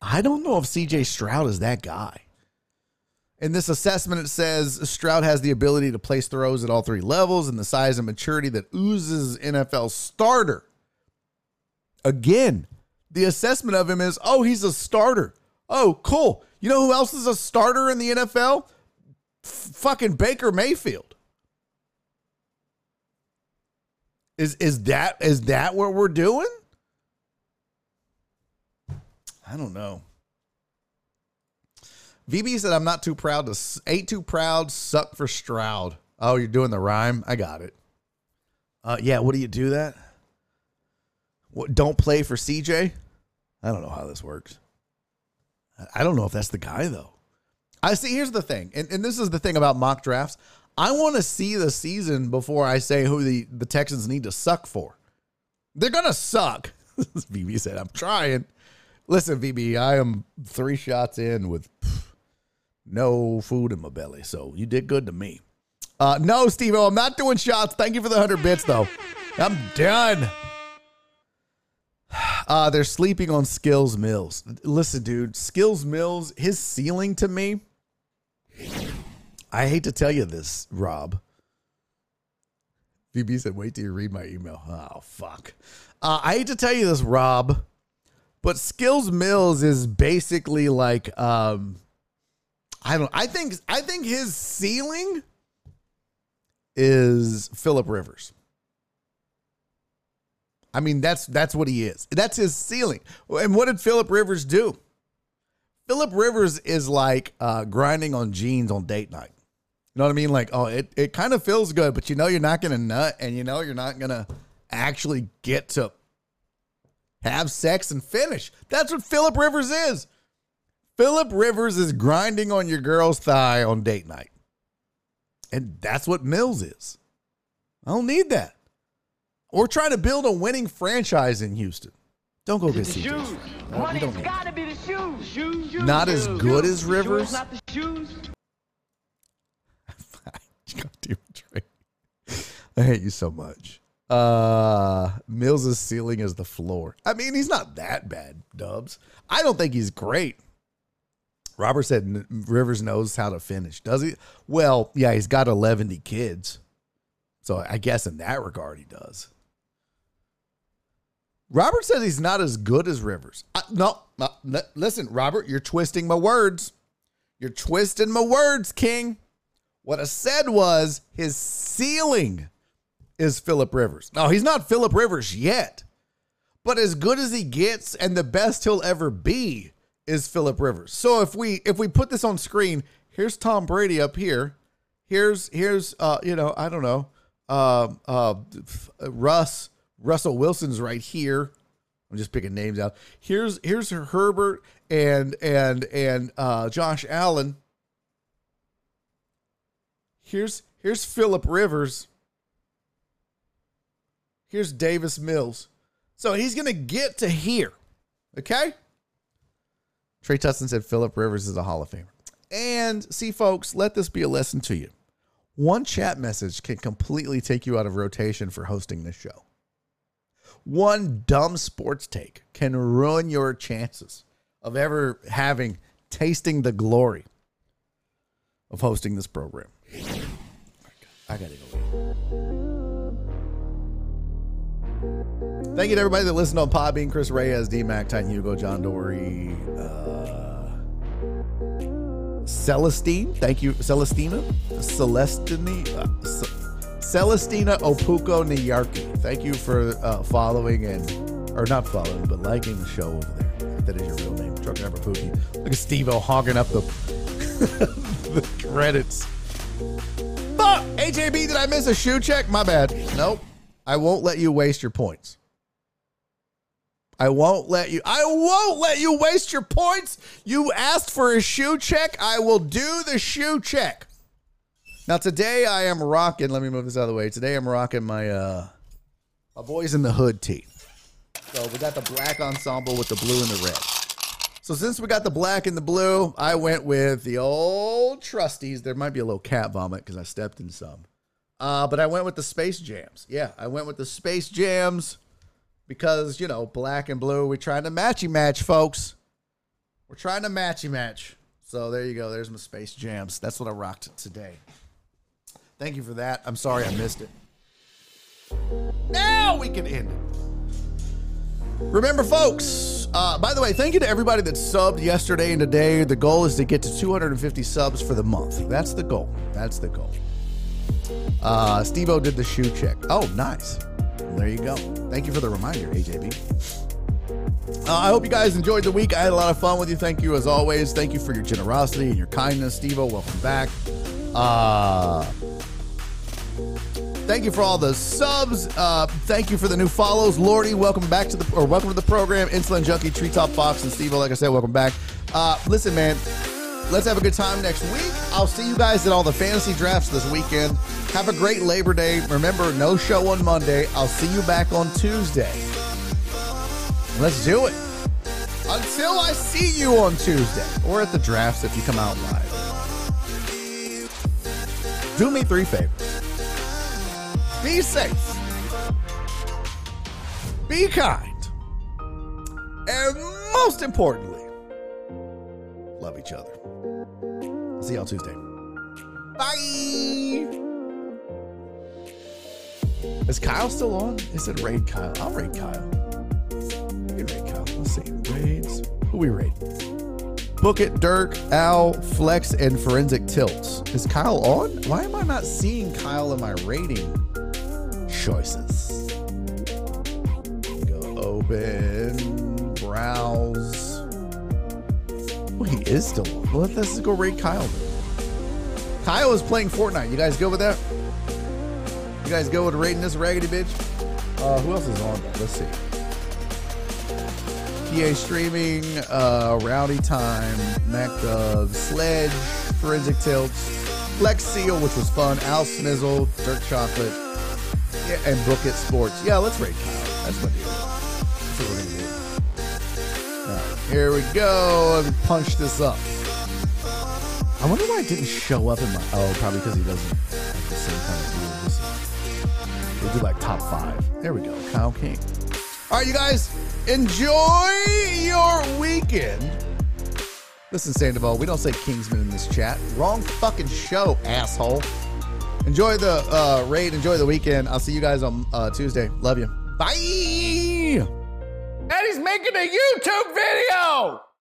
I don't know if CJ Stroud is that guy. In this assessment, it says Stroud has the ability to place throws at all three levels and the size and maturity that oozes NFL starter. Again, the assessment of him is oh, he's a starter. Oh, cool. You know who else is a starter in the NFL? F- fucking Baker Mayfield. Is is that is that what we're doing? I don't know. VB said I'm not too proud to ain't too proud suck for Stroud. Oh, you're doing the rhyme. I got it. Uh, yeah. What do you do that? What? Don't play for CJ. I don't know how this works. I don't know if that's the guy though. I see. Here's the thing, and, and this is the thing about mock drafts. I want to see the season before I say who the, the Texans need to suck for. They're gonna suck. (laughs) VB said, "I'm trying." Listen, VB, I am three shots in with no food in my belly, so you did good to me. Uh, no, Steve, I'm not doing shots. Thank you for the hundred bits, though. I'm done. (sighs) Uh, they're sleeping on Skills Mills. Listen, dude, Skills Mills, his ceiling to me, I hate to tell you this, Rob. VB said, wait till you read my email. Oh, fuck. Uh, I hate to tell you this, Rob, but Skills Mills is basically like, um, I don't, I think, I think his ceiling is Philip Rivers. I mean, that's that's what he is. That's his ceiling. And what did Philip Rivers do? Philip Rivers is like uh, grinding on jeans on date night. You know what I mean? Like, oh, it, it kind of feels good, but you know you're not gonna nut and you know you're not gonna actually get to have sex and finish. That's what Philip Rivers is. Philip Rivers is grinding on your girl's thigh on date night. And that's what Mills is. I don't need that. We're trying to build a winning franchise in Houston. Don't go get CJ. Shoes. No, don't need gotta be the shoes. Shoes, shoes. Not as good as Rivers? not the shoes. God damn Trey. I hate you so much. Uh Mills' ceiling is the floor. I mean, he's not that bad, Dubs. I don't think he's great. Robert said Rivers knows how to finish. Does he? Well, yeah, he's got 11 kids. So I guess in that regard, he does. Robert says he's not as good as Rivers. I, no, no, n- listen, Robert, you're twisting my words. You're twisting my words, King. What I said was his ceiling is Philip Rivers. Now, he's not Philip Rivers yet, but as good as he gets and the best he'll ever be is Philip Rivers. So if we if we put this on screen, here's Tom Brady up here. Here's here's uh you know, I don't know. Uh, uh Russ Russell Wilson's right here. I'm just picking names out. Here's here's Herbert and and and uh Josh Allen. Here's here's Philip Rivers. Here's Davis Mills. So he's gonna get to here. Okay? Trey Tustin said Philip Rivers is a Hall of Famer. And see, folks, let this be a lesson to you. One chat message can completely take you out of rotation for hosting this show. One dumb sports take can ruin your chances of ever having tasting the glory of hosting this program. I gotta go. Thank you to everybody that listened on Podbean, Chris Reyes, D Mac, Titan Hugo, John Dory, uh, Celestine. Thank you, Celestina, Celestini, uh, Ce- Celestina Opuko Niyarki. Thank you for uh, following and, or not following, but liking the show over there. That is your real name, Truck Driver Pookie. Look at Steve O hogging up the, (laughs) the credits. Fuck! AJB, did I miss a shoe check? My bad. Nope. I won't let you waste your points. I won't let you. I won't let you waste your points. You asked for a shoe check. I will do the shoe check. Now today I am rocking. Let me move this out of the way. Today I'm rocking my uh, my boys in the hood tee. So we got the black ensemble with the blue and the red. So since we got the black and the blue, I went with the old trusties. There might be a little cat vomit because I stepped in some. Uh, but I went with the Space Jams. Yeah, I went with the Space Jams because, you know, black and blue, we're trying to matchy match, folks. We're trying to matchy match. So there you go. There's my Space Jams. That's what I rocked today. Thank you for that. I'm sorry I missed it. Now we can end it. Remember, folks, uh, by the way, thank you to everybody that subbed yesterday and today. The goal is to get to 250 subs for the month. That's the goal. That's the goal. Uh, Steve O did the shoe check. Oh, nice. There you go. Thank you for the reminder, AJB. Uh, I hope you guys enjoyed the week. I had a lot of fun with you. Thank you as always. Thank you for your generosity and your kindness, Steve Welcome back. Uh, Thank you for all the subs. Uh, thank you for the new follows. Lordy, welcome back to the or welcome to the program. Insulin Junkie, Treetop Fox, and Steve. Like I said, welcome back. Uh, listen, man, let's have a good time next week. I'll see you guys at all the fantasy drafts this weekend. Have a great Labor Day. Remember, no show on Monday. I'll see you back on Tuesday. Let's do it. Until I see you on Tuesday or at the drafts if you come out live. Do me three favors. Be safe. Be kind. And most importantly, love each other. See y'all Tuesday. Bye. Is Kyle still on? Is it raid Kyle? I'll raid Kyle. Can raid Kyle. Let's see. Raids. Who we raid? Book it, Dirk, Al, Flex, and Forensic Tilts. Is Kyle on? Why am I not seeing Kyle in my rating choices? Go open, browse. Oh, he is still on. Well, let's go raid Kyle. Kyle is playing Fortnite. You guys go with that? You guys go with rating this raggedy bitch? Uh, who else is on there? Let's see. PA Streaming, uh, Rowdy Time, Mac Sledge, Forensic Tilts, Flex Seal, which was fun, Al Smizzle, Dirt Chocolate, yeah, and Book It Sports. Yeah, let's rate Kyle. That's what it is. That's what we're gonna do. All right, here we go. Let me punch this up. I wonder why it didn't show up in my. Oh, probably because he doesn't have the same kind of deal. We'll do like top five. There we go. Kyle King. All right, you guys, enjoy your weekend. Listen, Sandoval, we don't say Kingsman in this chat. Wrong fucking show, asshole. Enjoy the uh, raid. Enjoy the weekend. I'll see you guys on uh, Tuesday. Love you. Bye. And he's making a YouTube video.